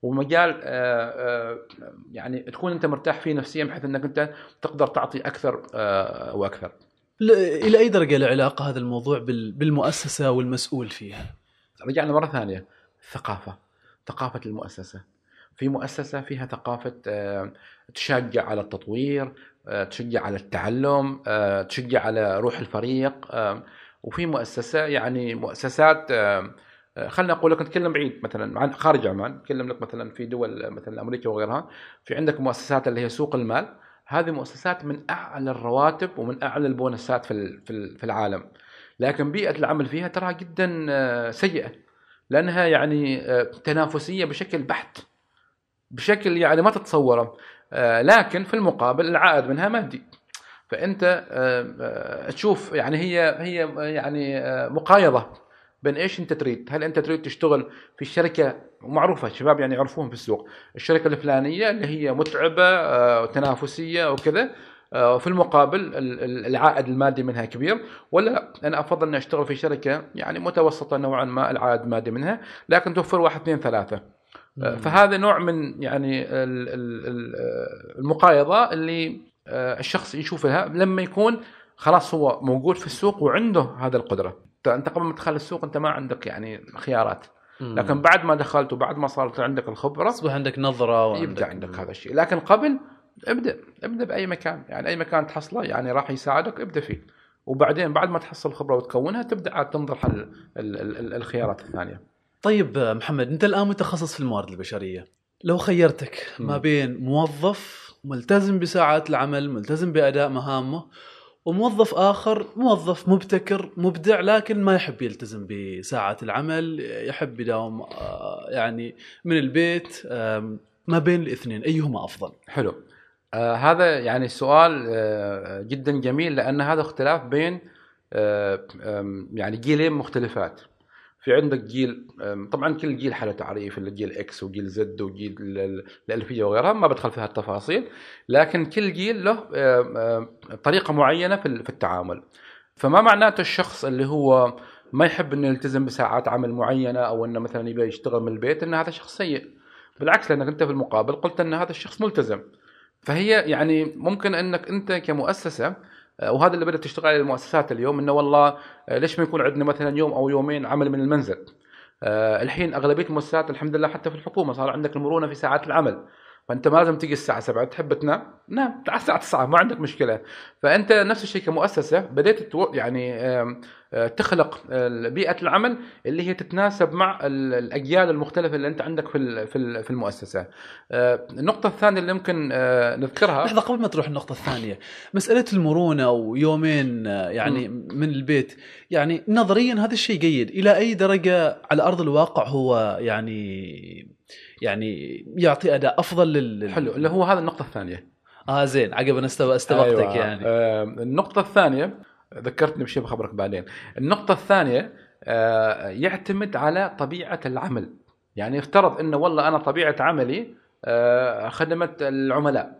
[SPEAKER 2] ومجال آه، آه، يعني تكون أنت مرتاح فيه نفسيا بحيث أنك أنت تقدر تعطي أكثر آه،
[SPEAKER 1] وأكثر. إلى أي درجة له علاقه هذا الموضوع بال- بالمؤسسة والمسؤول فيها؟
[SPEAKER 2] رجعنا مرة ثانية. الثقافه ثقافة المؤسسة. في مؤسسة فيها ثقافة آه، تشجع على التطوير آه، تشجع على التعلم آه، تشجع على روح الفريق وفي مؤسسة يعني مؤسسات خلينا أقول لك نتكلم بعيد مثلا عن خارج عمان نتكلم لك مثلا في دول مثلا أمريكا وغيرها في عندك مؤسسات اللي هي سوق المال. هذه مؤسسات من أعلى الرواتب ومن أعلى البونسات في في ال- في العالم. لكن بيئة العمل فيها ترى جدا سيئة لأنها يعني تنافسية بشكل بحت. بشكل يعني ما تتصوره. آه، لكن في المقابل العائد منها مادي. فأنت آه، آه، تشوف يعني هي هي يعني مقايضة بين إيش أنت تريد؟ هل أنت تريد تشتغل في الشركة معروفة؟ الشباب يعني يعرفوهم في السوق، الشركة الفلانية اللي هي متعبة وتنافسية وكذا. وفي المقابل ال- ال- العائد المادي منها كبير. ولا لا أنا أفضل أني أشتغل في شركة يعني متوسطة نوعا ما العائد المادي منها لكن توفر واحد اثنين ثلاثة. فهذا نوع من يعني ال- ال- ال- المقايضة اللي آه، الشخص يشوفها لما يكون خلاص هو موجود في السوق وعنده هذا القدرة. أنت قبل ما تدخل السوق أنت ما عندك يعني خيارات. لكن بعد ما دخلت وبعد ما صارت عندك الخبرة
[SPEAKER 1] اصبح عندك نظرة
[SPEAKER 2] يبدأ عندك هذا الشيء. لكن قبل ابدأ ابدأ بأي مكان. يعني أي مكان تحصله يعني راح يساعدك ابدأ فيه. وبعدين بعد ما تحصل خبرة وتكونها تبدأ عاد تنظر حل ال- ال- ال- الخيارات الثانية.
[SPEAKER 1] طيب محمد أنت الآن متخصص في الموارد البشرية. لو خيرتك ما. بين موظف ملتزم بساعات العمل ملتزم بأداء مهامه وموظف آخر موظف مبتكر مبدع لكن ما يحب يلتزم بساعات العمل يحب يداوم آه، يعني من البيت ما بين الاثنين أيهما أفضل؟
[SPEAKER 2] حلو. آه هذا يعني سؤال آه جدا جميل لأن هذا اختلاف بين آه يعني جيلين مختلفات. في عندك جيل طبعا كل جيل حاله تعريف الجيل إكس وجيل زد وجيل ال- ال- الألفية وغيرها ما بدخل في هالتفاصيل لكن كل جيل له طريقة معينة في ال- في التعامل. فما معناته الشخص اللي هو ما يحب إنه يلتزم بساعات عمل معينة أو إنه مثلا يبي يشتغل من البيت إن هذا شخص سيء. بالعكس لأنك أنت في المقابل قلت إن هذا الشخص ملتزم. فهي يعني ممكن إنك أنت كمؤسسة وهذا اللي بدأت تشتغل عليه المؤسسات اليوم إنه والله آه، ليش ما يكون عندنا مثلا يوم أو يومين عمل من المنزل؟ آه، الحين أغلبية المؤسسات الحمد لله حتى في الحكومة صار عندك المرونة في ساعات العمل. فأنت ما لازم تجي الساعة 7 تحب تنام؟ نام. تعال الساعة 9 ما عندك مشكلة. فأنت نفس الشيء كمؤسسة بديت يعني آه، تخلق آه، بيئة العمل اللي هي تتناسب مع ال- الأجيال المختلفة اللي أنت عندك في في ال- في المؤسسة. آه، النقطة الثانية اللي ممكن نذكرها
[SPEAKER 1] لحظة قبل ما تروح النقطه الثانية مسألة المرونة ويومين يعني من البيت يعني نظريا هذا الشيء جيد. إلى أي درجة على أرض الواقع هو يعني يعني يعطي أداء أفضل لل
[SPEAKER 2] حلو اللي هو هذا النقطة الثانية
[SPEAKER 1] آه زين عقب أنا استبقتك
[SPEAKER 2] أيوة.
[SPEAKER 1] يعني
[SPEAKER 2] آه النقطة الثانية ذكرتني بشيء بخبرك بعدين. النقطة الثانية آه يعتمد على طبيعة العمل. يعني افترض إنه والله أنا طبيعة عملي آه خدمة العملاء.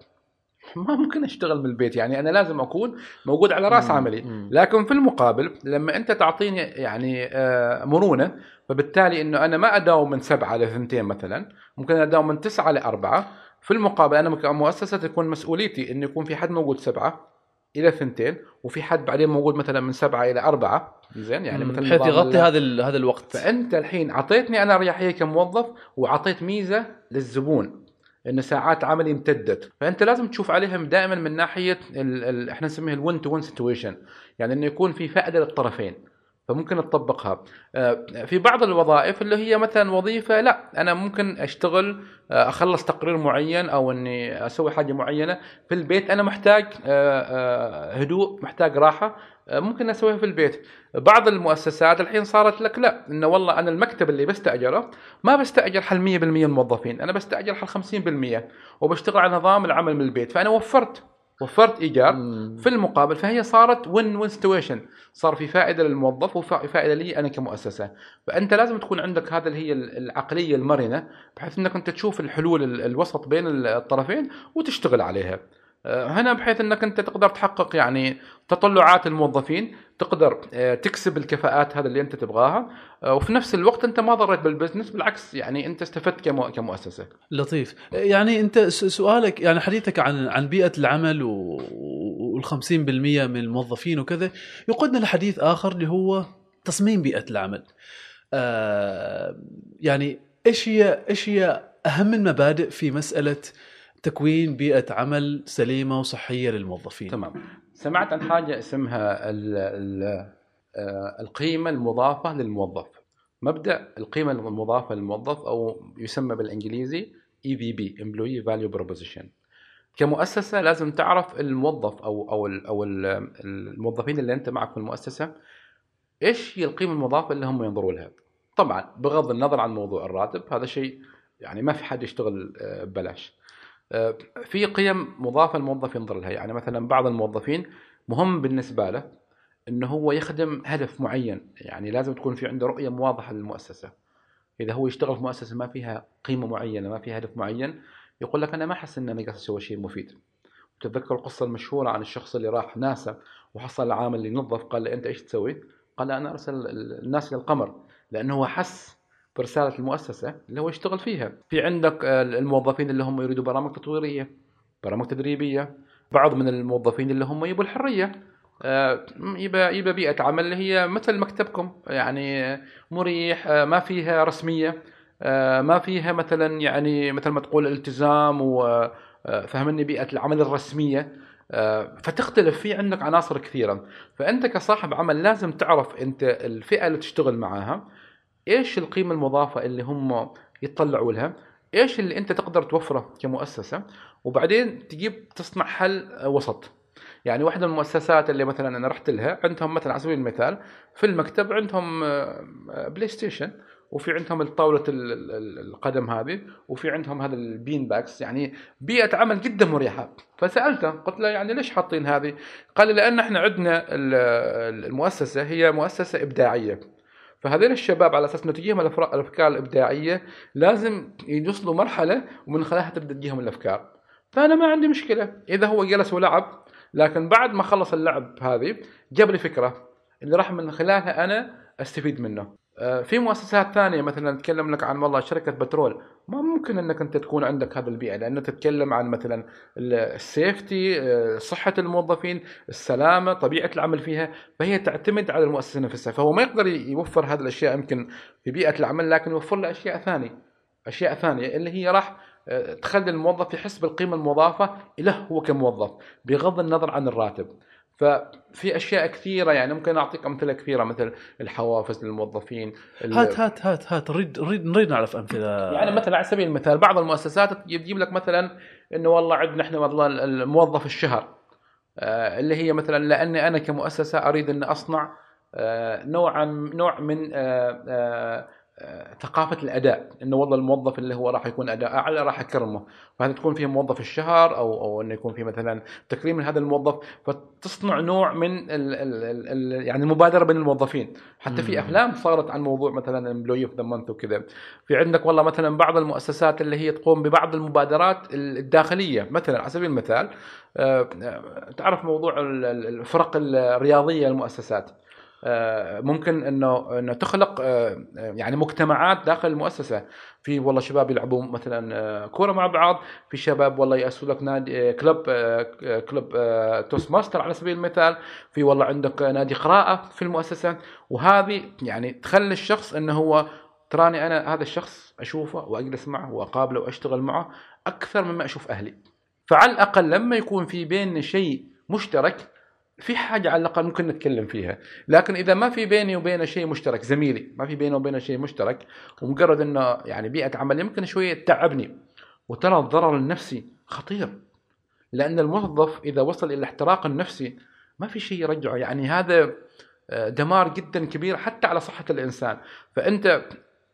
[SPEAKER 2] ما ممكن أشتغل من البيت يعني أنا لازم أكون موجود على
[SPEAKER 1] رأس.
[SPEAKER 2] عملي. لكن في المقابل لما أنت تعطيني يعني آه، مرونة فبالتالي إنه أنا ما أداوم من سبعة لثنتين مثلا ممكن أداوم من تسعة لأربعة. في المقابل أنا كمؤسسه تكون مسؤوليتي إنه يكون في حد موجود سبعة إلى ثنتين وفي حد بعدين موجود مثلا من سبعة إلى أربعة. زين يعني. مثلا
[SPEAKER 1] بحيث يغطي هذا هذا الوقت.
[SPEAKER 2] فأنت الحين أعطيتني أنا اريحيه كموظف وأعطيت ميزة للزبون ان ساعات عملي امتدت. فأنت لازم تشوف عليهم دائما من ناحية ال ال إحنا نسميها ال win to win situation يعني إنه يكون في فائدة للطرفين. فممكن تطبقها آه، في بعض الوظائف اللي هي مثلا وظيفة لا أنا ممكن أشتغل آه، أخلص تقرير معين أو إني أسوي حاجة معينة في البيت. أنا محتاج آه، هدوء محتاج راحة ممكن أسويها في البيت. بعض المؤسسات الحين صارت لك لا إنه والله أنا المكتب اللي بستأجره ما بستأجر حل 100% من الموظفين أنا بستأجر حل 50% وبشتغل على نظام العمل من البيت. فأنا وفرت وفرت إيجار
[SPEAKER 1] مم.
[SPEAKER 2] في المقابل فهي صارت وين وين سيتويشن صار في فائدة للموظف وفائده لي أنا كمؤسسة. فأنت لازم تكون عندك هذا اللي هي العقلية المرنة بحيث إنك أنت تشوف الحلول ال- الوسط بين الطرفين وتشتغل عليها. هنا بحيث إنك أنت تقدر تحقق يعني تطلعات الموظفين تقدر آه، تكسب الكفاءات هذا اللي أنت تبغاها آه، وفي نفس الوقت أنت ما ضريت بالبزنس بالعكس يعني أنت استفدت كمؤ- كمؤسسة
[SPEAKER 1] لطيف يعني أنت سؤالك يعني حديثك عن عن بيئة العمل وال 50% من الموظفين وكذا يقودنا لحديث آخر اللي هو تصميم بيئة العمل. آه يعني إيش هي إيش هي أهم المبادئ في مسألة تكوين بيئة عمل سليمة وصحية للموظفين؟
[SPEAKER 2] تمام. سمعت عن حاجة اسمها ال ال آه، القيمة المضافة للموظف. مبدأ القيمة المضافة للموظف أو يسمى بالإنجليزي EVP employee value proposition كمؤسسة لازم تعرف الموظف أو أو أو ال الموظفين اللي أنت معك في المؤسسة إيش هي القيمة المضافة اللي هم ينظروا لها. طبعا بغض النظر عن موضوع الراتب هذا شيء يعني ما في حد يشتغل آه، ببلاش. في قيم مضافة الموظف ينظر لها. يعني مثلا بعض الموظفين مهم بالنسبة له إنه هو يخدم هدف معين. يعني لازم تكون في عنده رؤية واضحه للمؤسسة. إذا هو يشتغل في مؤسسة ما فيها قيمة معينة ما فيها هدف معين يقول لك أنا ما احس ان أنا قاعد أسوي شيء مفيد. تتذكر القصة المشهورة عن الشخص اللي راح ناسا وحصل العامل اللي ينظف قال له أنت إيش تسوي؟ قال أنا أرسل الناس للقمر لأنه هو حس برسالة المؤسسة اللي هو يشتغل فيها. في عندك آه، الموظفين اللي هم يريدوا برامج تطويرية برامج تدريبية. بعض من الموظفين اللي هم يبوا الحرية آه، يبقى يبقى بيئة عمل اللي هي مثل مكتبكم. يعني مريح آه، ما فيها رسمية ما فيها مثلا يعني مثل ما تقول التزام وفهمني بيئة العمل الرسمية. فتختلف في عندك عناصر كثيره فأنت كصاحب عمل لازم تعرف أنت الفئة اللي تشتغل معاها. إيش القيمة المضافة اللي هم يتطلعوا لها؟ إيش اللي أنت تقدر توفره كمؤسسة؟ وبعدين تجيب تصنع حل وسط. يعني واحدة من المؤسسات اللي مثلا أنا رحت لها عندهم مثلا على سبيل المثال في المكتب عندهم Play آه، Station وفي عندهم الطاولة القدم هذه وفي عندهم هذا ال bean bags. يعني بيئة عمل جدا مريحة. فسألته قلت له يعني ليش حاطين هذه؟ قال لي لأن إحنا عندنا المؤسسة هي مؤسسة إبداعية. فهذول الشباب على أساس إنه تجيهم الأفكار الإبداعية لازم يوصلوا مرحلة ومن خلالها تبدأ تجيهم الأفكار. فأنا ما عندي مشكلة. إذا هو جلس ولعب لكن بعد ما خلص اللعب هذه جاب لي فكرة اللي راح من خلالها أنا أستفيد منه. في مؤسسات ثانية مثلا نتكلم لك عن والله شركة بترول ما ممكن إنك أنت تكون عندك هذا البيئة لأن تتكلم عن مثلا السيفتي آه، صحة الموظفين السلامة طبيعة العمل فيها فهي تعتمد على المؤسسة نفسها فهو ما يقدر يوفر هذه الأشياء يمكن في بيئة العمل لكن يوفر له أشياء ثانية أشياء ثانية اللي هي راح آه، تخلي الموظف يحس بالقيمة المضافة له هو كموظف بغض النظر عن الراتب. ففي أشياء كثيرة يعني ممكن أعطيك أمثلة كثيرة مثل الحوافز للموظفين
[SPEAKER 1] هات هات هات هات نريد نريد نريد نعرف أمثلة.
[SPEAKER 2] يعني مثلا على سبيل المثال بعض المؤسسات تجيب لك مثلا إنه والله عندنا إحنا والله الموظف الشهر آه، اللي هي مثلا لأني أنا كمؤسسة أريد ان أصنع آه، نوعا نوع من آه، ثقافة الأداء إنه والله الموظف اللي هو راح يكون أداء أعلى راح اكرمه فهذا تكون فيه موظف الشهر أو أو إنه يكون في مثلا تكريم لهذا الموظف فتصنع نوع من ال ال ال يعني المبادرة بين الموظفين. حتى في أفلام صارت عن موضوع مثلا employee of the month وكذا. في عندك والله مثلا بعض المؤسسات اللي هي تقوم ببعض المبادرات الداخلية. مثلا على سبيل المثال آه، تعرف موضوع الفرق الرياضية المؤسسات آه، ممكن إنه إنه تخلق آه، يعني مجتمعات داخل المؤسسة. في والله شباب يلعبوا مثلا آه، كورة مع بعض. في شباب والله ياسسوا لك نادي club club Toastmaster على سبيل المثال. في والله عندك نادي قراءة في المؤسسة. وهذه يعني تخلي الشخص إنه هو تراني أنا هذا الشخص أشوفه وأجلس معه وأقابله وأشتغل معه أكثر مما أشوف أهلي. فعلى الأقل لما يكون في بيننا شيء مشترك في حاجة على الأقل ممكن نتكلم فيها. لكن إذا ما في بيني وبينه شيء مشترك زميلي ما في بينه وبينه شيء مشترك ومجرد أنه يعني بيئة عمل يمكن شوية تعبني وترى الضرر النفسي خطير. لأن الموظف إذا وصل إلى الاحتراق النفسي ما في شيء يرجعه. يعني هذا آه، دمار جدا كبير حتى على صحة الإنسان. فأنت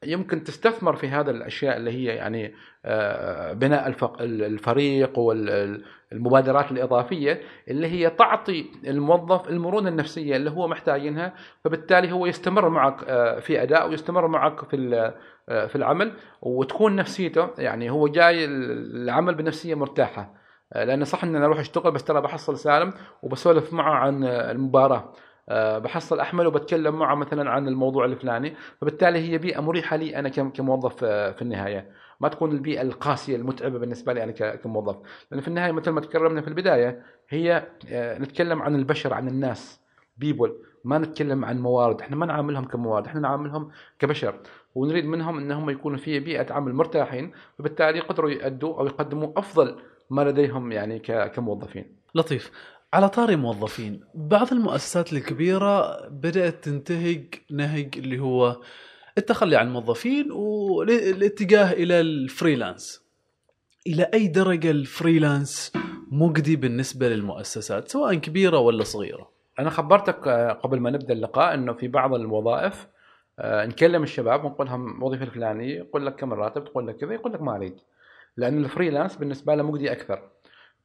[SPEAKER 2] يمكن تستثمر في هذا الأشياء اللي هي يعني آه، بناء الفريق والمبادرات الإضافية اللي هي تعطي الموظف المرونة النفسية اللي هو محتاجينها فبالتالي هو يستمر معك آه، في أداء ويستمر معك في آه، في العمل وتكون نفسيته يعني هو جاي العمل بنفسية مرتاحة. لأن صح ان أنا أروح اشتغل بس ترى بحصل سالم وبسولف معه عن المباراة. بحصل أحمل وبتكلم معه مثلا عن الموضوع الفلاني فبالتالي هي بيئة مريحة لي أنا كموظف آه، في النهاية. ما تكون البيئة القاسية المتعبة بالنسبة لي أنا كموظف. لأن في النهاية مثل ما تكرمنا في البداية هي آه، نتكلم عن البشر عن الناس. بيبول ما نتكلم عن موارد. إحنا ما نعاملهم كموارد. إحنا نعاملهم كبشر. ونريد منهم انهم يكونوا في بيئة عمل مرتاحين فبالتالي يقدروا يؤدوا أو يقدموا أفضل ما لديهم يعني كموظفين.
[SPEAKER 1] لطيف. على طاري موظفين بعض المؤسسات الكبيرة بدأت تنتهج نهج اللي هو التخلي عن الموظفين والاتجاه إلى ال freelance. إلى أي درجة ال freelance مجدي بالنسبة للمؤسسات سواء كبيرة ولا صغيرة.
[SPEAKER 2] أنا خبرتك آه، قبل ما نبدأ اللقاء أنه في بعض الوظائف آه، نكلم الشباب ونقول لهم وظيفة الفلانية يقول لك كم الراتب تقول لك كذا يقول لك ما أريد لأن ال freelance بالنسبة له مجدي أكثر.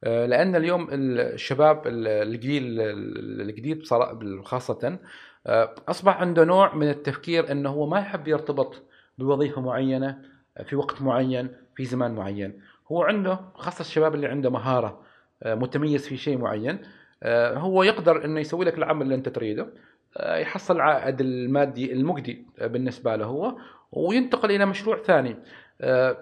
[SPEAKER 2] لأن اليوم الشباب الجيل الجديد خاصة آه، أصبح عنده نوع من التفكير إنه هو ما يحب يرتبط بوظيفة معينة في وقت معين في زمان معين. هو عنده خاصة الشباب اللي عنده مهارة آه، متميز في شيء معين هو يقدر إنه يسوي لك العمل اللي أنت تريده آه، يحصل العائد المادي المجدي بالنسبة له هو وينتقل إلى مشروع ثاني. آه،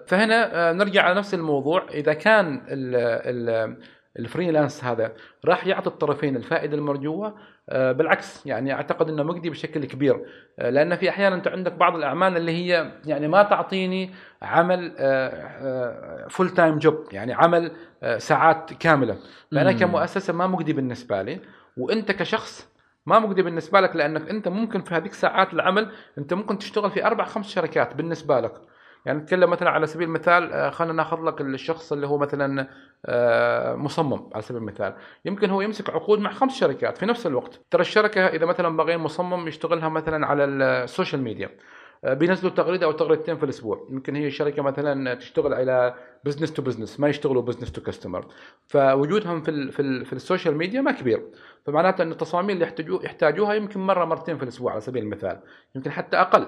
[SPEAKER 2] فهنا آه، نرجع على نفس الموضوع. إذا كان ال ال ال freelance هذا راح يعطي الطرفين الفائدة المرجوة آه، بالعكس يعني أعتقد إنه مجدي بشكل كبير. لأن في أحيانا أنت عندك بعض الأعمال اللي هي يعني ما تعطيني عمل full time job يعني عمل ساعات كاملة. فأنا كمؤسسة ما مجدي بالنسبة لي وأنت كشخص ما مجدي بالنسبة لك لأنك أنت ممكن في هذيك ساعات العمل أنت ممكن تشتغل في أربع خمس شركات بالنسبة لك. يعني نتكلم مثلا على سبيل المثال آه، خلينا ناخذ لك الشخص اللي هو مثلا آه، مصمم على سبيل المثال. يمكن هو يمسك عقود مع خمس شركات في نفس الوقت. ترى الشركة إذا مثلا بغي مصمم يشتغلها مثلا على السوشيال ميديا آه، بينزلوا تغريدة أو تغريدتين في الأسبوع. يمكن هي الشركة مثلا تشتغل على business to business ما يشتغلوا business to customer فوجودهم في ال في, ال في السوشيال ميديا ما كبير. فمعناته إن التصاميم اللي يحتاجوها يمكن مرة مرتين في الأسبوع على سبيل المثال. يمكن حتى أقل.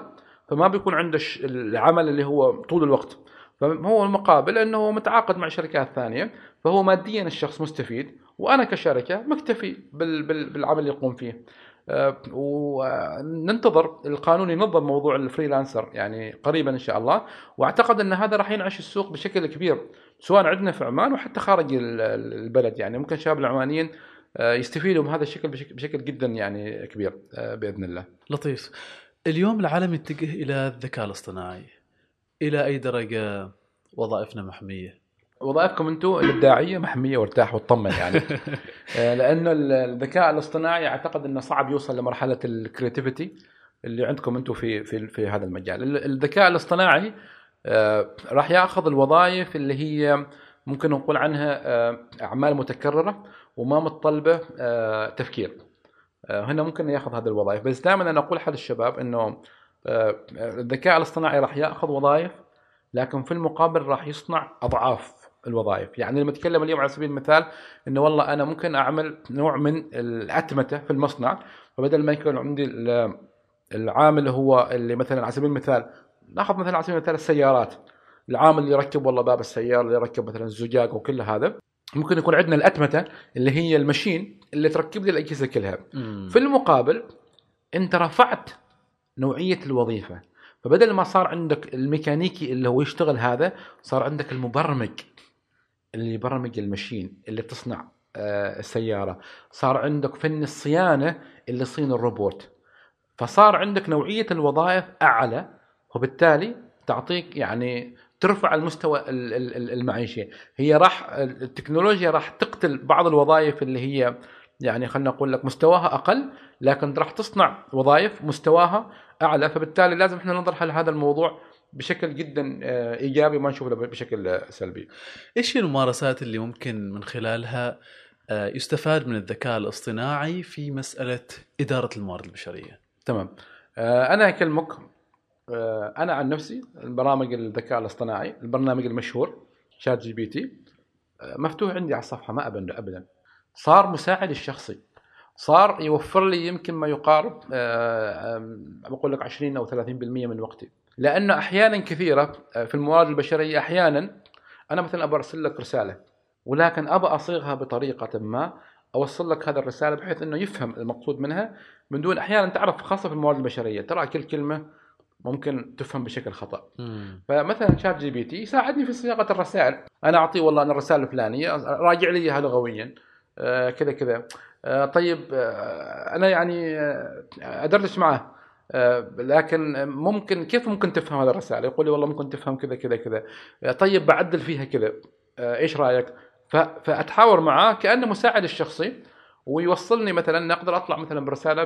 [SPEAKER 2] فما بيكون عنده العمل اللي هو طول الوقت فهو المقابل إنه متعاقد مع شركات ثانية فهو ماديا الشخص مستفيد وأنا كشركة مكتفي بالعمل اللي يقوم فيه آه، وننتظر القانون ينظم موضوع الفريلانسر يعني قريبا إن شاء الله وأعتقد إن هذا راح ينعش السوق بشكل كبير سواء عندنا في عمان وحتى خارج البلد يعني ممكن الشباب العمانيين آه، يستفيدوا من هذا الشكل بشكل جدا يعني كبير آه، بإذن الله.
[SPEAKER 1] لطيف. اليوم العالم يتجه إلى الذكاء الاصطناعي. إلى أي درجة وظائفنا محمية؟
[SPEAKER 2] وظائفكم أنتم الابداعيه محمية وارتاح وطمن يعني. آه، لأنه الذكاء الاصطناعي أعتقد إنه صعب يوصل لمرحلة الكرياتيفيتي اللي عندكم أنتم في في في هذا المجال. الذكاء الاصطناعي آه، راح يأخذ الوظائف اللي هي ممكن نقول عنها آه، أعمال متكررة وما متطلبة تفكير. هنا ممكن ياخذ هذه الوظائف. بس دائما أنا أقول حد الشباب إنه آه، الذكاء الاصطناعي راح يأخذ وظائف لكن في المقابل راح يصنع أضعاف الوظائف. يعني لما اتكلم اليوم على سبيل المثال إنه والله أنا ممكن أعمل نوع من الأتمتة في المصنع فبدل ما يكون عندي العامل هو اللي مثلا على سبيل المثال نأخذ مثلا على سبيل المثال السيارات. العامل اللي يركب والله باب السيارة اللي يركب مثلا الزجاج وكل هذا. ممكن يكون عندنا الأتمتة اللي هي المشين اللي تركب لي الأجهزة كلها. مم. في المقابل أنت رفعت نوعية الوظيفة. فبدل ما صار عندك الميكانيكي اللي هو يشتغل هذا صار عندك المبرمج اللي يبرمج المشين اللي تصنع آه، السيارة. صار عندك فن الصيانة اللي يصين الروبوت. فصار عندك نوعية الوظائف أعلى وبالتالي تعطيك يعني ترفع المستوى المعيشي هي راح التكنولوجيا راح تقتل بعض الوظائف اللي هي يعني خلينا نقول لك مستواها أقل لكن راح تصنع وظائف مستواها أعلى فبالتالي لازم إحنا ننظر على هذا الموضوع بشكل جدا آه، إيجابي ما نشوفه بشكل سلبي.
[SPEAKER 1] إيش هي الممارسات اللي ممكن من خلالها آه، يستفاد من الذكاء الاصطناعي في مسألة إدارة الموارد البشرية؟
[SPEAKER 2] تمام. آه، أنا اكلمك أنا عن نفسي البرامج الذكاء الاصطناعي البرنامج المشهور ChatGPT آه، مفتوح عندي على الصفحة ما ابدا ابدا. صار مساعد الشخصي. صار يوفر لي يمكن ما يقارب آه، بقول لك 20 أو 30% من وقتي. لأنه أحيانا كثيرة في الموارد البشرية أحيانا أنا مثلا ابى أرسل لك رسالة ولكن ابى أصيغها بطريقة ما أوصل لك هذه الرسالة بحيث إنه يفهم المقصود منها. من دون أحيانا تعرف خاصة في الموارد البشرية ترى كل كلمة ممكن تفهم بشكل خطأ. مم. فمثلا ChatGPT يساعدني في صياغة الرسائل. أنا اعطيه والله أنا الرسالة الفلانية راجع لي إياها لغويا. آه كذا كذا. آه طيب آه أنا يعني أدردش معه. لكن ممكن كيف ممكن تفهم هذه الرسائل يقول لي والله ممكن تفهم كذا كذا كذا. طيب بعدل فيها كذا. إيش رأيك؟ فأتحاور معاه كأنه مساعد الشخصي. ويوصلني مثلا أقدر أطلع مثلا برسالة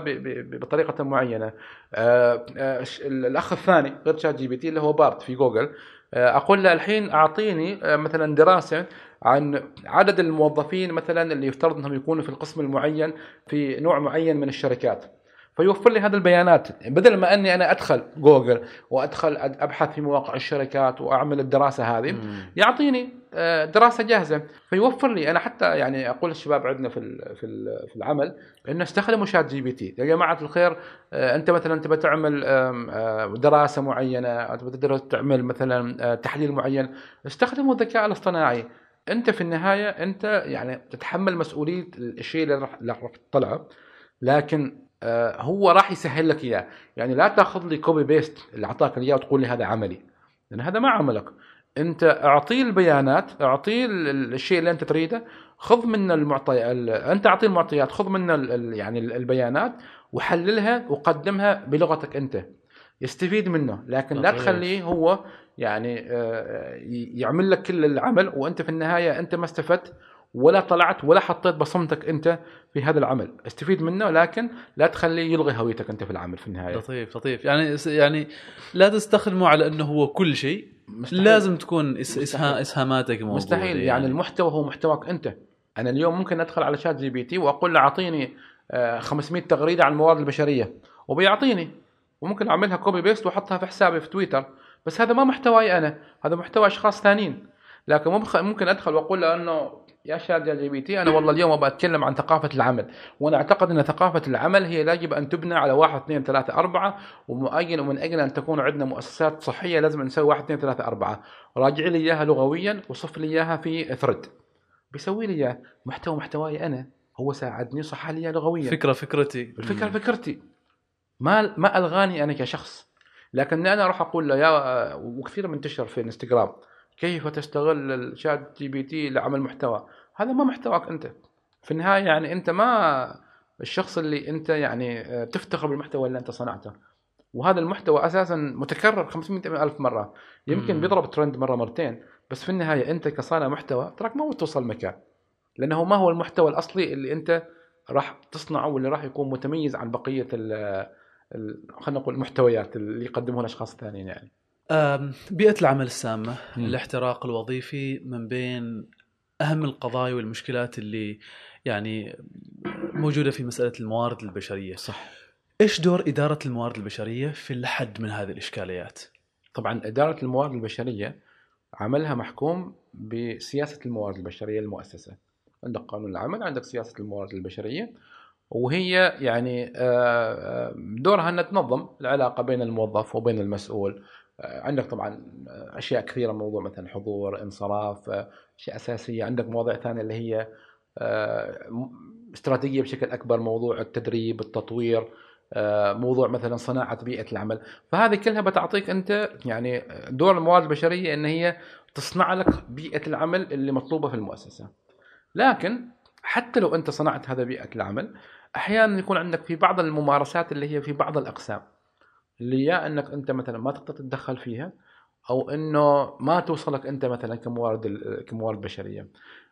[SPEAKER 2] بطريقة معينة. آه، آه، الأخ الثاني غير ChatGPT اللي هو Bard في جوجل آه، أقول له الحين أعطيني مثلا دراسة عن عدد الموظفين مثلا اللي يفترض إنهم يكونوا في القسم المعين في نوع معين من الشركات. فيوفر لي هذه البيانات. بدل ما أني أنا أدخل جوجل وأدخل أبحث في مواقع الشركات وأعمل الدراسة هذه مم. يعطيني آه، دراسة جاهزة. فيوفر لي أنا حتى يعني أقول للشباب عندنا في في في العمل إنه استخدموا ChatGPT. يا جماعة الخير آه، أنت مثلا تبى تعمل آه، دراسة معينة تبى تعمل مثلا تحليل معين استخدموا الذكاء الاصطناعي. أنت في النهاية أنت يعني تتحمل مسؤولية الشيء اللي راح تطلعه لكن هو راح يسهل لك إياه. يعني لا تأخذ لي copy paste اللي أعطاك إياه وتقول لي هذا عملي. لأن هذا ما عملك. أنت اعطيه البيانات اعطيه ال- الشيء اللي أنت تريده خذ منه المعطي ال- أنت اعطيه المعطيات خذ منه يعني ال- البيانات وحللها وقدمها بلغتك أنت. يستفيد منه لكن لا. تخليه هو يعني آه، ي- يعمل لك كل العمل وأنت في النهاية أنت ما استفدت ولا طلعت ولا حطيت بصمتك أنت في هذا العمل. استفيد منه لكن لا تخليه يلغي هويتك أنت في العمل في النهاية.
[SPEAKER 1] لطيف لطيف. يعني يعني لا تستخدمه على أنه هو كل شيء.
[SPEAKER 2] مستحيل.
[SPEAKER 1] لازم تكون إس
[SPEAKER 2] مستحيل.
[SPEAKER 1] إسهاماتك موجودة
[SPEAKER 2] مستحيل. يعني المحتوى هو محتواك أنت. أنا اليوم ممكن أدخل على ChatGPT وأقول له أعطيني آه، 500 تغريدة عن الموارد البشرية وبيعطيني. وممكن أعملها copy paste وأحطها في حسابي في تويتر. بس هذا ما محتواي أنا. هذا محتوى أشخاص ثانيين. لكن ممكن أدخل وأقول له إنه يا ChatGPT أنا والله اليوم أبغى أتكلم عن ثقافة العمل. وأنا أعتقد إن ثقافة العمل هي يجب أن تبنى على واحد اثنين ثلاثة أربعة. ومؤجل ومن أجل أن تكون عندنا مؤسسات صحية لازم نسوي واحد اثنين ثلاثة أربعة. راجع لي إياها لغويا وصف لي إياها في thread بيسوي لي إياه. محتوى محتواي أنا هو ساعدني صح لي لغويا.
[SPEAKER 1] فكرة فكرتي.
[SPEAKER 2] الفكرة فكرتي. ما ما ألغاني أنا كشخص. لكن أنا أروح أقول له يا وكثير منتشر في إنستغرام كيف تستغل ال ChatGPT لعمل محتوى؟ هذا ما محتواك أنت. في النهاية يعني أنت ما الشخص اللي أنت يعني آه، تفتخر بالمحتوى اللي أنت صنعته. وهذا المحتوى أساسا متكرر 500 ألف مرة. يمكن. بيضرب ترند مرة مرتين. بس في النهاية أنت كصانع محتوى تراك ما توصل مكان. لأنه ما هو المحتوى الأصلي اللي أنت راح تصنعه واللي راح يكون متميز عن بقية خلينا نقول المحتويات اللي يقدموها الاشخاص الثانيين يعني.
[SPEAKER 1] أم، بيئة العمل السامة
[SPEAKER 2] مم.
[SPEAKER 1] الاحتراق الوظيفي من بين أهم القضايا والمشكلات اللي يعني موجودة في مسألة الموارد البشرية.
[SPEAKER 2] صح.
[SPEAKER 1] إيش دور إدارة الموارد البشرية في الحد من هذه الإشكاليات؟
[SPEAKER 2] طبعا إدارة الموارد البشرية عملها محكوم بسياسة الموارد البشرية للمؤسسه عندك قانون العمل عندك سياسة الموارد البشرية. وهي يعني آه، آه، دورها انها تنظم العلاقة بين الموظف وبين المسؤول. آه، عندك طبعا أشياء كثيرة موضوع مثلا حضور انصراف أشياء أساسية. عندك مواضيع ثانية اللي هي استراتيجية بشكل أكبر موضوع التدريب التطوير موضوع مثلا صناعة بيئة العمل. فهذه كلها بتعطيك أنت يعني دور الموارد البشرية إن هي تصنع لك بيئة العمل اللي مطلوبة في المؤسسة. لكن حتى لو أنت صنعت هذا بيئة العمل أحيانا يكون عندك في بعض الممارسات اللي هي في بعض الأقسام اللي يا إنك أنت مثلا ما تقدر تتدخل فيها أو إنه ما توصلك أنت مثلا كموارد كموارد بشرية.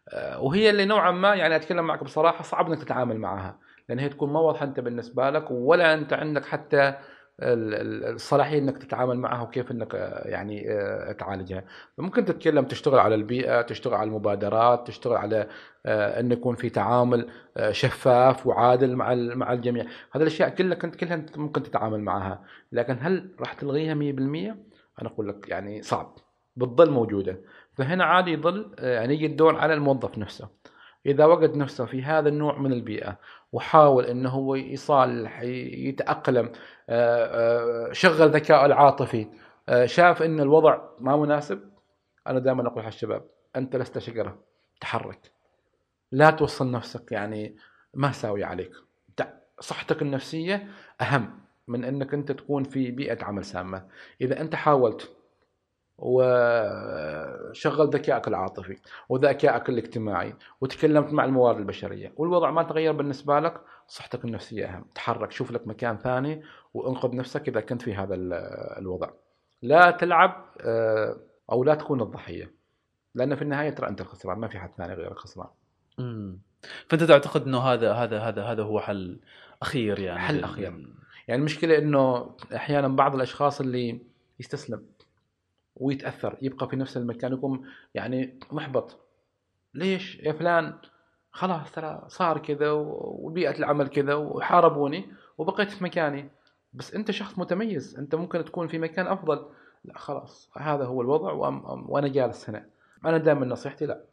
[SPEAKER 2] آه، وهي اللي نوعا ما يعني أتكلم معك بصراحة صعب إنك تتعامل معها لأن هي تكون ما واضحة أنت بالنسبة لك ولا أنت عندك حتى الصلاحية إنك تتعامل معها وكيف إنك آه، يعني آه، تعالجها. ممكن تتكلم تشتغل على البيئة تشتغل على المبادرات تشتغل على آه، انه يكون في تعامل شفاف وعادل مع مع الجميع. هذه الأشياء كلها كنت كلها ممكن تتعامل معها. لكن هل راح تلغيها 100% أنا أقول لك يعني صعب. بتظل موجودة. فهنا عادي يظل يعني يجي الدور على الموظف نفسه. إذا وجد نفسه في هذا النوع من البيئة وحاول إنه هو يصالح يتأقلم آه، آه، شغل ذكاءه العاطفي. آه، شاف إن الوضع ما مناسب أنا دائما أقول للشباب أنت لست شجرة تحرك. لا توصل نفسك يعني ما ساوي عليك. صحتك النفسية أهم من إنك أنت تكون في بيئة عمل سامة. إذا أنت حاولت وشغل ذكائك العاطفي وذكائك الاجتماعي وتكلمت مع الموارد البشرية والوضع ما تغير بالنسبة لك صحتك النفسية أهم تحرك شوف لك مكان ثاني وانقذ نفسك إذا كنت في هذا ال- الوضع لا تلعب آه، أو لا تكون الضحية لأن في النهاية ترى أنت الخسران ما في حد ثاني غيرك خسران
[SPEAKER 1] مم. فأنت تعتقد إنه هذا هذا هذا هذا هو حل أخير يعني
[SPEAKER 2] حل أخير. يعني المشكلة إنه أحيانا بعض الأشخاص اللي يستسلم ويتأثر يبقى في نفس المكان يكون يعني محبط. ليش؟ يا فلان خلاص ترى صار كذا وبيئة العمل كذا وحاربوني وبقيت في مكاني. بس أنت شخص متميز أنت ممكن تكون في مكان أفضل. لا خلاص هذا هو الوضع وأم أم وأنا جالس هنا. أنا دائما نصيحتي لا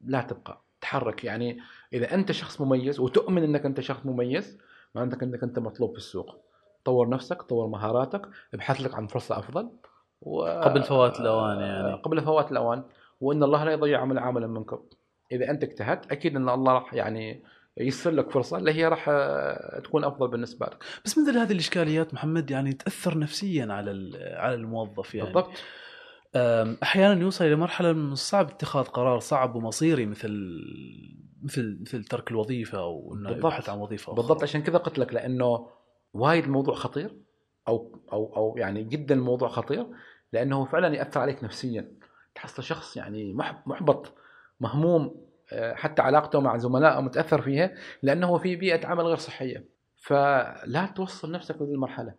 [SPEAKER 2] لا تبقى تحرك. يعني إذا أنت شخص مميز وتؤمن إنك أنت شخص مميز معناتك إنك أنت مطلوب في السوق. طور نفسك طور مهاراتك ابحث لك عن فرصة أفضل. و...
[SPEAKER 1] قبل فوات الأوان يعني.
[SPEAKER 2] قبل فوات الأوان وإن الله لا يضيع عمل عاملا منكم إذا أنت اجتهدت أكيد إن الله راح يعني يصير لك فرصة اللي هي راح آه، تكون أفضل بالنسبة لك
[SPEAKER 1] بس مثل هذه الإشكاليات محمد يعني تأثر نفسيا على على الموظف يعني
[SPEAKER 2] بالضبط
[SPEAKER 1] أحيانا يوصل إلى مرحلة من الصعب اتخاذ قرار صعب ومصيري مثل مثل مثل ترك الوظيفة أو إنه
[SPEAKER 2] بالضبط.
[SPEAKER 1] يبحث عن وظيفة أخرى.
[SPEAKER 2] بالضبط عشان كذا قلت لك لأنه وايد الموضوع خطير أو أو أو يعني جدا الموضوع خطير لأنه فعلا يأثر عليك نفسيا. تحصل شخص يعني مح- محبط مهموم آه، حتى علاقته مع زملائه متأثر فيها لأنه في بيئة عمل غير صحية. فلا توصل نفسك لهذه المرحلة.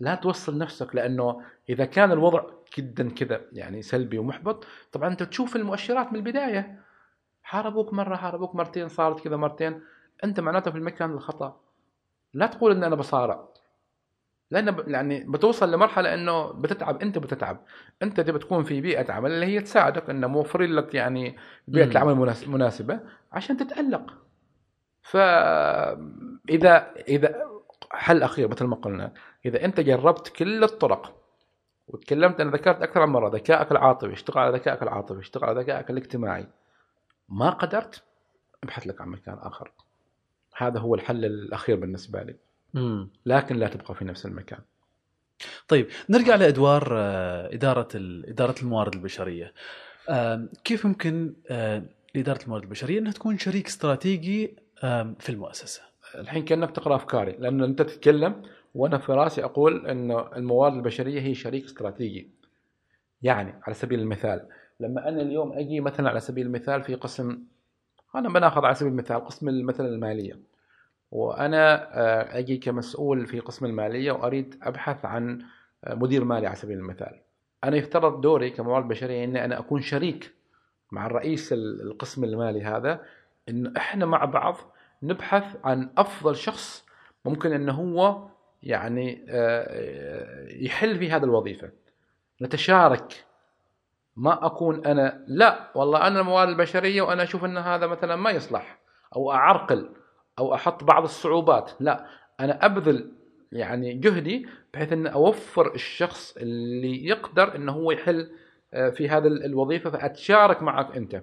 [SPEAKER 2] لا توصل نفسك لأنه إذا كان الوضع جدا كذا يعني سلبي ومحبط طبعا أنت تشوف المؤشرات من البداية. حاربوك مرة حاربوك مرتين صارت كذا مرتين. أنت معناته في المكان الخطأ. لا تقول إن أنا بصارع. لأن يعني بتوصل لمرحلة إنه بتتعب أنت بتتعب. أنت تبي تكون في بيئة عمل اللي هي تساعدك إنه موفرين لك يعني
[SPEAKER 1] بيئة.
[SPEAKER 2] العمل المناسبه عشان تتألق. فاذا إذا حل اخير مثل ما قلنا إذا أنت جربت كل الطرق وتكلمت أنا ذكرت أكثر من مرة ذكائك العاطفي اشتغل على ذكائك العاطفي اشتغل على ذكائك الاجتماعي. ما قدرت ابحث لك عن مكان آخر. هذا هو الحل الأخير بالنسبة لي. لكن لا تبقى في نفس المكان.
[SPEAKER 1] طيب نرجع لأدوار آه، إدارة ال- إدارة الموارد البشرية. كيف ممكن آه، لإدارة الموارد البشرية أنها تكون شريك استراتيجي في المؤسسة؟
[SPEAKER 2] الحين كأنك تقرأ أفكاري لأن أنت تتكلم وأنا في رأسي أقول إنه الموارد البشرية هي شريك استراتيجي. يعني على سبيل المثال لما أنا اليوم أجي مثلا على سبيل المثال في قسم أنا بناخذ على سبيل المثال قسم مثلا المالية. وأنا آه، أجي كمسؤول في قسم المالية وأريد أبحث عن آه، مدير مالي على سبيل المثال. أنا يفترض دوري كموارد بشرية إني أنا أكون شريك مع الرئيس ال- القسم المالي هذا إن إحنا مع بعض نبحث عن أفضل شخص ممكن إنه هو يعني آه، يحل في هذه الوظيفة. نتشارك. ما أكون أنا لا والله أنا الموارد البشرية وأنا أشوف إن هذا مثلا ما يصلح أو أعرقل. أو أحط بعض الصعوبات. لا أنا أبذل يعني جهدي بحيث أن أوفر الشخص اللي يقدر إنه هو يحل آه، في هذه الوظيفة فأتشارك معك أنت.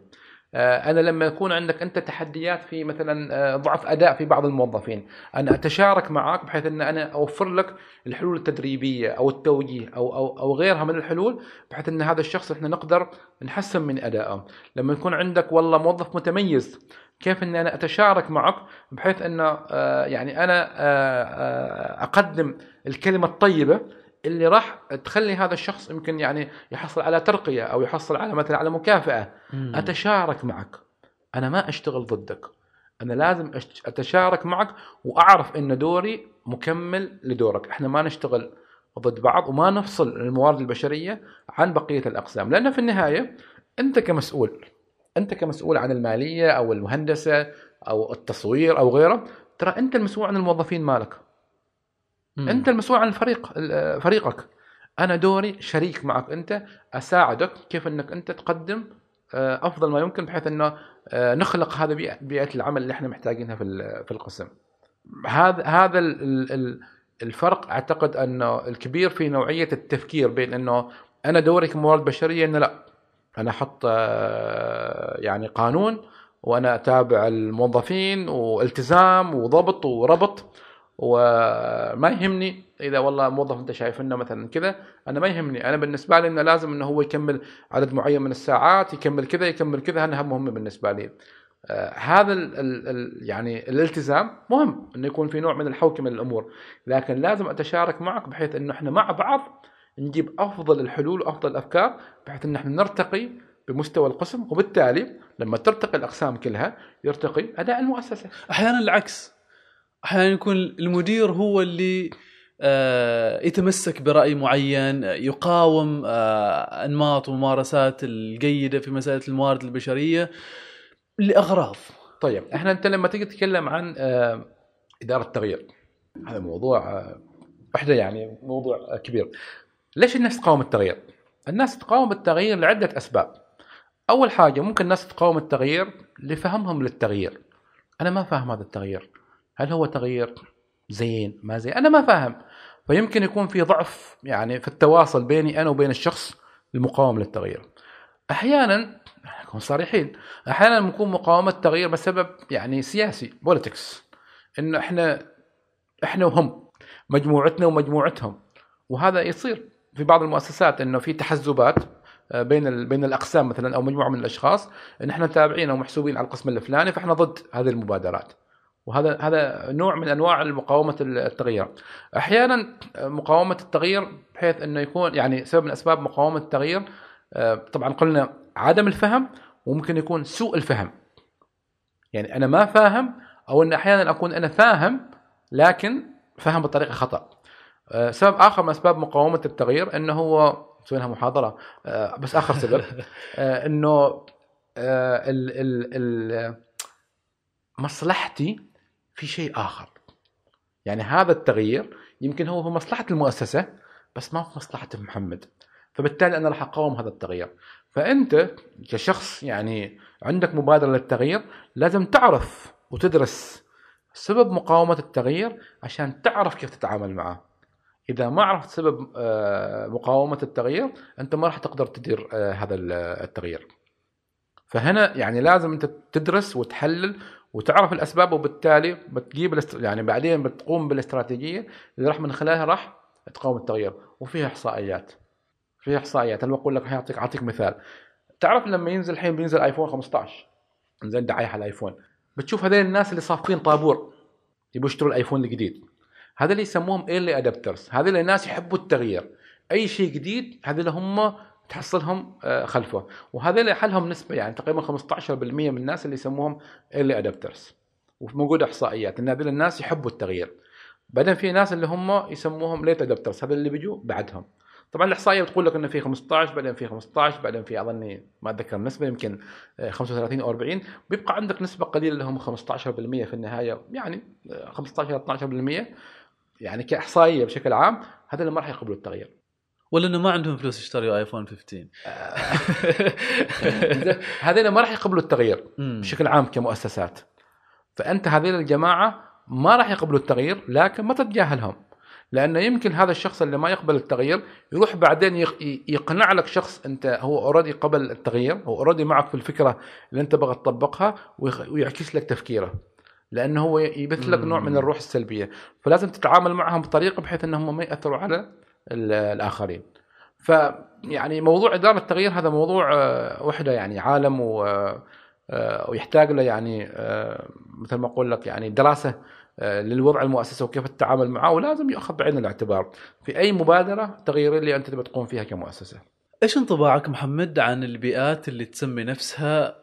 [SPEAKER 2] أنا لما يكون عندك أنت تحديات في مثلا آه، ضعف أداء في بعض الموظفين أنا أتشارك معك بحيث أن أنا أوفر لك الحلول التدريبية أو التوجيه أو أو أو غيرها من الحلول بحيث أن هذا الشخص إحنا نقدر نحسن من أدائه. لما يكون عندك والله موظف متميز كيف اني أنا أتشارك معك بحيث انه آه، يعني أنا آه، آه، أقدم الكلمة الطيبة اللي راح تخلي هذا الشخص يمكن يعني يحصل على ترقية أو يحصل على مثلا على مكافأة.
[SPEAKER 1] مم.
[SPEAKER 2] أتشارك معك. أنا ما أشتغل ضدك. أنا لازم أتشارك معك وأعرف إن دوري مكمل لدورك. إحنا ما نشتغل ضد بعض وما نفصل الموارد البشرية عن بقية الأقسام. لأن في النهاية أنت كمسؤول. أنت كمسؤول عن المالية أو المهندسة أو التصوير أو غيره. ترى أنت المسؤول عن الموظفين مالك.
[SPEAKER 1] مم.
[SPEAKER 2] أنت المسؤول عن الفريق ال- فريقك. أنا دوري شريك معك أنت أساعدك كيف أنك أنت تقدم آه، أفضل ما يمكن بحيث أنه آه، نخلق هذا بيئة العمل اللي إحنا محتاجينها في في القسم. هذا هذا ال- ال- ال- الفرق أعتقد أنه الكبير في نوعية التفكير بين أنه أنا دوري كموارد بشرية انه لا. أنا أحط آه، يعني قانون وأنا أتابع الموظفين والتزام وضبط وربط. وما يهمني إذا والله موظف أنت شايف إنه مثلا كذا أنا ما يهمني. أنا بالنسبة لي إنه لازم إنه هو يكمل عدد معين من الساعات يكمل كذا يكمل كذا أنا مهم بالنسبة لي. آه هذا ال ال ال يعني الالتزام مهم إنه يكون في نوع من الحوكمة للأمور. لكن لازم أتشارك معك بحيث إنه إحنا مع بعض نجيب أفضل الحلول وأفضل الأفكار بحيث إن إحنا نرتقي بمستوى القسم. وبالتالي لما ترتقي الأقسام كلها يرتقي أداء المؤسسة.
[SPEAKER 1] أحيانا العكس. أحيانا يكون المدير هو اللي آه، يتمسك برأي معين يقاوم آه، أنماط وممارسات الجيدة في مسألة الموارد البشرية لأغراض.
[SPEAKER 2] طيب إحنا أنت لما تيجي تتكلم عن آه، إدارة التغيير هذا موضوع وحده يعني موضوع كبير. ليش الناس تقاوم التغيير؟ الناس تقاوم التغيير لعدة أسباب. أول حاجة ممكن الناس تقاوم التغيير لفهمهم للتغيير. أنا ما فاهم هذا التغيير. هل هو تغيير؟ زين ما زين. أنا ما فاهم. فيمكن يكون في ضعف يعني في التواصل بيني أنا وبين الشخص المقاوم للتغيير. أحيانا نكون صريحين أحيانا نكون مقاومة تغيير بسبب يعني سياسي بوليتكس انه إحنا إحنا وهم مجموعتنا ومجموعتهم. وهذا يصير في بعض المؤسسات إنه في تحزبات آه، بين بين الأقسام مثلا أو مجموعة من الأشخاص إن إحنا تابعين أو محسوبين على القسم الفلاني فإحنا ضد هذه المبادرات. وهذا هذا نوع من أنواع مقاومة التغيير. أحيانا مقاومة التغيير بحيث إنه يكون يعني سبب من أسباب مقاومة التغيير آه، طبعا قلنا عدم الفهم وممكن يكون سوء الفهم. يعني أنا ما فاهم أو إن أحيانا أكون أنا فاهم لكن فهم بطريقة خطأ. آه، سبب آخر من أسباب مقاومة التغيير إنه هو سويناها محاضره آه، بس آخر سبب إنه ال ال ال مصلحتي في شيء آخر. يعني هذا التغيير يمكن هو في مصلحة المؤسسة بس ما في مصلحة محمد. فبالتالي أنا راح أقاوم هذا التغيير. فأنت كشخص يعني عندك مبادرة للتغيير لازم تعرف وتدرس سبب مقاومة التغيير عشان تعرف كيف تتعامل معه. إذا ما عرفت سبب آه، مقاومة التغيير أنت ما راح تقدر تدير آه، هذا التغيير. فهنا يعني لازم أنت تدرس وتحلل وتعرف الأسباب وبالتالي بتجيب الاست... يعني بعدين بتقوم بالاستراتيجية اللي راح من خلالها راح تقاوم التغيير. وفيها إحصائيات. فيها إحصائيات. أنا بقول لك اعطيك أعطيك مثال. تعرف لما ينزل الحين بينزل iPhone 15 انزين دعاية على ال iPhone. بتشوف هذول الناس اللي صافين طابور. يبوا يشتروا ال iPhone الجديد. هذا اللي يسموهم early adopters هذول الناس يحبوا التغيير. أي شيء جديد هذول هم تحصلهم آه، خلفه. وهذول لهم نسبة يعني تقريبا 15% من الناس اللي يسموهم early adopters وموجوده إحصائيات إن هذول الناس يحبوا التغيير. بعدين في ناس اللي هم يسموهم late adopters هذول اللي بيجوا بعدهم. طبعا الإحصائية بتقول لك إنه في 15 بعدين في 15 بعدين في أظني ما أتذكر النسبة يمكن 35 آه، أو 40 بيبقى عندك نسبة قليلة اللي هم 15% في النهاية. يعني 15 آه، 12% يعني كإحصائية بشكل عام اللي ما راح يقبلوا التغيير.
[SPEAKER 1] ولا إنه ما عندهم فلوس يشتروا iPhone 15
[SPEAKER 2] هذول ما راح يقبلوا التغيير بشكل عام كمؤسسات. فأنت هذول الجماعة ما راح يقبلوا التغيير لكن ما تتجاهلهم. لأنه يمكن هذا الشخص اللي ما يقبل التغيير يروح بعدين يقنع لك شخص أنت هو already قبل التغيير هو already معك في الفكرة اللي أنت بغى تطبقها ويعكس لك تفكيره. لأنه هو يبث لك نوع من الروح السلبية. فلازم تتعامل معهم بطريقة بحيث إنهم ما يأثروا على الآخرين فيعني موضوع إدارة التغيير هذا موضوع آه، وحدة يعني عالم آه، ويحتاج له يعني آه، مثل ما أقول لك يعني دراسة للوضع المؤسسه وكيف التعامل معه ولازم يؤخذ بعين الاعتبار في أي مبادرة تغييريه اللي أنت تبي تقوم فيها كمؤسسة.
[SPEAKER 1] إيش انطباعك محمد عن البيئات اللي تسمي نفسها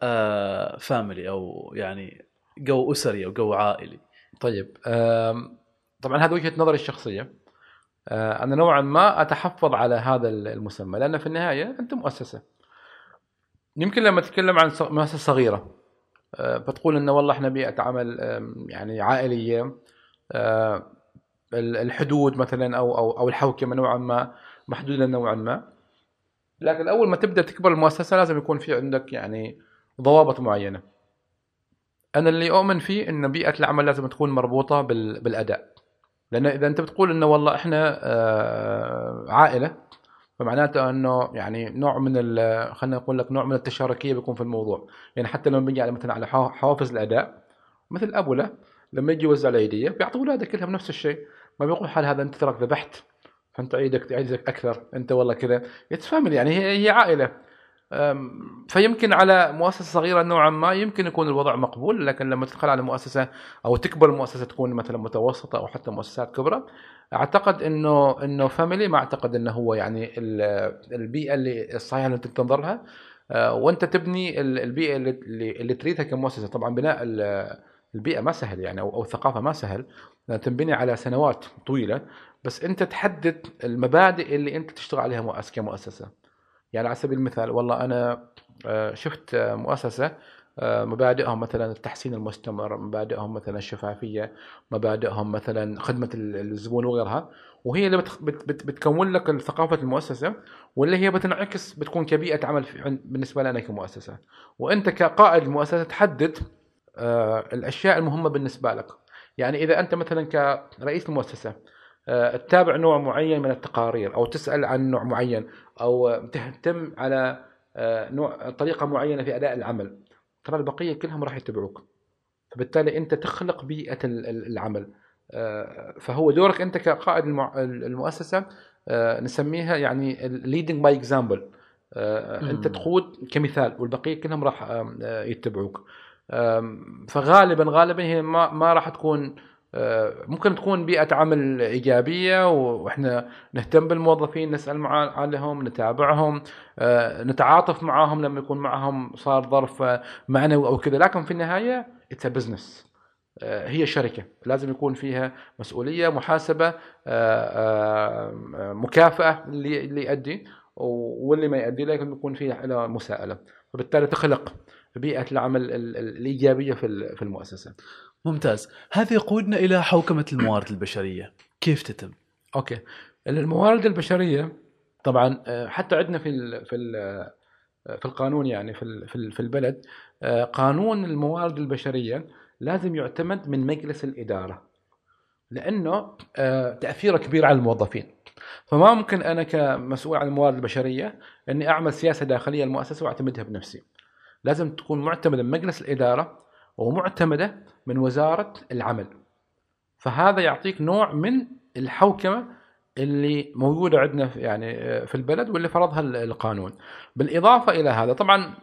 [SPEAKER 1] family أو يعني جو أسري أو جو عائلي؟
[SPEAKER 2] طيب طبعا هذه وجهة نظري الشخصية آه، أنا نوعا ما أتحفظ على هذا المسمى لأن في النهاية انت مؤسسة. يمكن لما تتكلم عن مؤسسة صغيرة آه، فتقول إنه والله إحنا بيئة عمل يعني عائلية آه، الحدود مثلا أو أو أو الحوكمة نوعا ما محدودة نوعا ما. لكن أول ما تبدأ تكبر المؤسسة لازم يكون في عندك يعني ضوابط معينة. أنا اللي أؤمن فيه إن بيئة العمل لازم تكون مربوطة بالأداء. لأن إذا أنت بتقول إنه والله إحنا آه، عائلة فمعناته إنه يعني نوع من خلينا نقول لك نوع من التشاركية بيكون في الموضوع. يعني حتى لما بيجي على مثلا على حوافز الأداء مثل أبو له لما يجي يوزع العيديه بيعطي أولاده كلهم نفس الشيء. ما بيقول حال هذا أنت تراك ذبحت فأنت عيدك عيدك أكثر أنت والله كذا. يتفامل يعني هي هي عائلة. فيمكن على مؤسسة صغيرة نوعا ما يمكن يكون الوضع مقبول لكن لما تدخل على مؤسسة أو تكبر المؤسسه تكون مثلا متوسطة أو حتى مؤسسات كبرى أعتقد إنه إنه فاميلي ما أعتقد إنه هو يعني البيئة اللي الصحيحة اللي تنتظر لها. أه، وأنت تبني البيئة اللي, اللي تريدها كمؤسسة. طبعا بناء البيئة ما سهل يعني أو, الثقافة ما سهل. تنبني على سنوات طويلة. بس أنت تحدد المبادئ اللي أنت تشتغل عليها كمؤسسة. يعني على سبيل المثال والله أنا آه، شفت آه، مؤسسة آه، مبادئهم مثلا التحسين المستمر مبادئهم مثلا الشفافية مبادئهم مثلا خدمة الزبون وغيرها وهي اللي بت بت بتكون لك ثقافة المؤسسة واللي هي بتنعكس بتكون كبيئة عمل بالنسبة لنا كمؤسسة. وأنت كقائد المؤسسة تحدد الأشياء المهمة بالنسبة لك. يعني إذا أنت مثلا كرئيس المؤسسة تتابع نوع معين من التقارير أو تسأل عن نوع معين أو تهتم على آه، نوع طريقة معينة في أداء العمل. ترى البقية كلهم راح يتبعوك. فبالتالي أنت تخلق بيئة ال- ال- العمل. آه، فهو دورك أنت كقائد المؤسسة آه، نسميها يعني leading by example
[SPEAKER 1] أنت.
[SPEAKER 2] تقود كمثال والبقية كلهم راح آه، يتبعوك. فغالبا غالبا هي ما ما راح تكون آه، ممكن تكون بيئة عمل إيجابية وإحنا نهتم بالموظفين نسأل مع- عليهم نتابعهم آه، نتعاطف معاهم لما يكون معهم صار ظرف آه، معنوي أو كذا. لكن في النهاية it's business هي شركة. لازم يكون فيها آه، آه، مكافأة اللي يؤدي واللي ما يؤدي لكن يكون فيها له مساءلة. فبالتالي تخلق بيئة العمل ال- ال- الإيجابية في ال- في المؤسسة.
[SPEAKER 1] ممتاز. هذا يقودنا إلى حوكمة الموارد البشرية. كيف تتم؟
[SPEAKER 2] أوكي. الموارد البشرية طبعا آه، حتى عندنا في ال في ال في القانون يعني في في ال- في البلد آه، قانون الموارد البشرية لازم يعتمد من مجلس الإدارة لأنه آه، تأثيره كبير على الموظفين. فما ممكن أنا كمسؤول عن الموارد البشرية إني أعمل سياسة داخلية للمؤسسه وأعتمدها بنفسي. لازم تكون معتمدة من مجلس الإدارة ومعتمدة من وزارة العمل. فهذا يعطيك نوع من الحوكمة اللي موجودة عندنا في- يعني آه، في البلد واللي فرضها ال- القانون. بالإضافة إلى هذا طبعا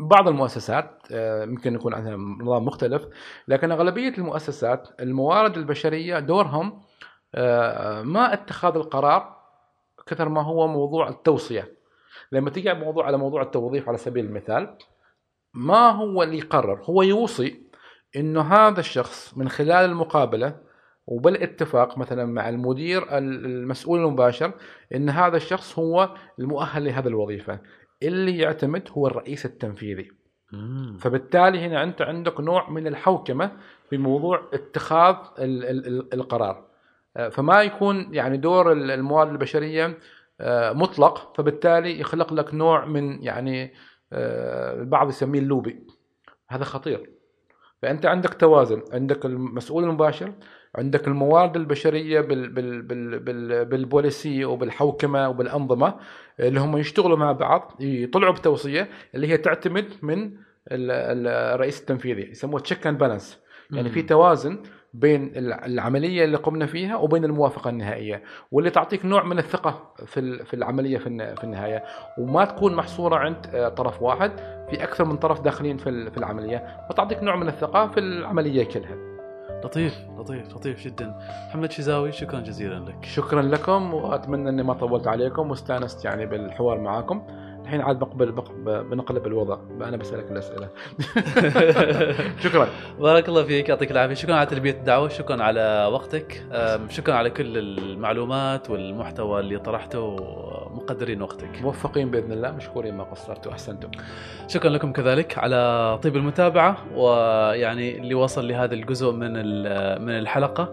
[SPEAKER 2] بعض المؤسسات آه، يمكن يكون عندها نظام مختلف لكن أغلبية المؤسسات الموارد البشرية دورهم آه، ما اتخاذ القرار كثر ما هو موضوع التوصية. لما تيجي موضوع على موضوع التوظيف على سبيل المثال ما هو اللي يقرر؟ هو يوصي إنه هذا الشخص من خلال المقابلة وبالاتفاق مثلا مع المدير المسؤول المباشر إن هذا الشخص هو المؤهل لهذه الوظيفة. اللي يعتمد هو الرئيس التنفيذي. فبالتالي هنا أنت عندك نوع من الحوكمة في موضوع اتخاذ ال- ال- ال- القرار. آه، فما يكون يعني دور ال- الموارد البشرية آه، مطلق فبالتالي يخلق لك نوع من يعني البعض يسميه اللوبي. هذا خطير. فأنت عندك توازن عندك المسؤول المباشر عندك الموارد البشرية بال بال بال بال بالبوليسي وبالحوكمة وبالأنظمة اللي هم يشتغلوا مع بعض يطلعوا بتوصية اللي هي تعتمد من ال- ال- الرئيس التنفيذي يسموه check and balance يعني في توازن بين الع- العملية اللي قمنا فيها وبين الموافقة النهائية واللي تعطيك نوع من الثقة في في العملية في الن- في النهاية. وما تكون محصورة عند آه، طرف واحد في أكثر من طرف داخلين في العملية. وتعطيك نوع من الثقة في العملية كلها.
[SPEAKER 1] لطيف لطيف لطيف جدا. محمد شزاوي شكرا جزيلا لك.
[SPEAKER 2] شكرا لكم وأتمنى إني ما طولت عليكم واستأنست يعني بالحوار معاكم. الحين عاد بقبل بق- بنقلب الوضع. أنا بسألك الأسئلة. شكرا.
[SPEAKER 1] بارك الله فيك يعطيك العافية. شكرا على تلبية الدعوة شكرا على وقتك. شكرا على كل المعلومات والمحتوى اللي طرحته مقدرين وقتك.
[SPEAKER 2] موفقين بإذن الله. مشكورين ما قصرتوا أحسنتم.
[SPEAKER 1] شكرا لكم كذلك على طيب المتابعة ويعني اللي وصل لهذا الجزء من من الحلقة.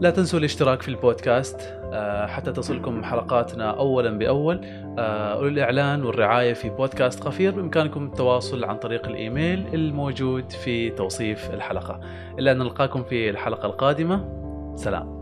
[SPEAKER 1] لا تنسوا الاشتراك في البودكاست. حتى تصلكم حلقاتنا اولا بأول. أه، والاعلان والرعاية في بودكاست قفير بإمكانكم التواصل عن طريق الإيميل الموجود في توصيف الحلقة. إلى أن نلقاكم في الحلقة القادمة. سلام.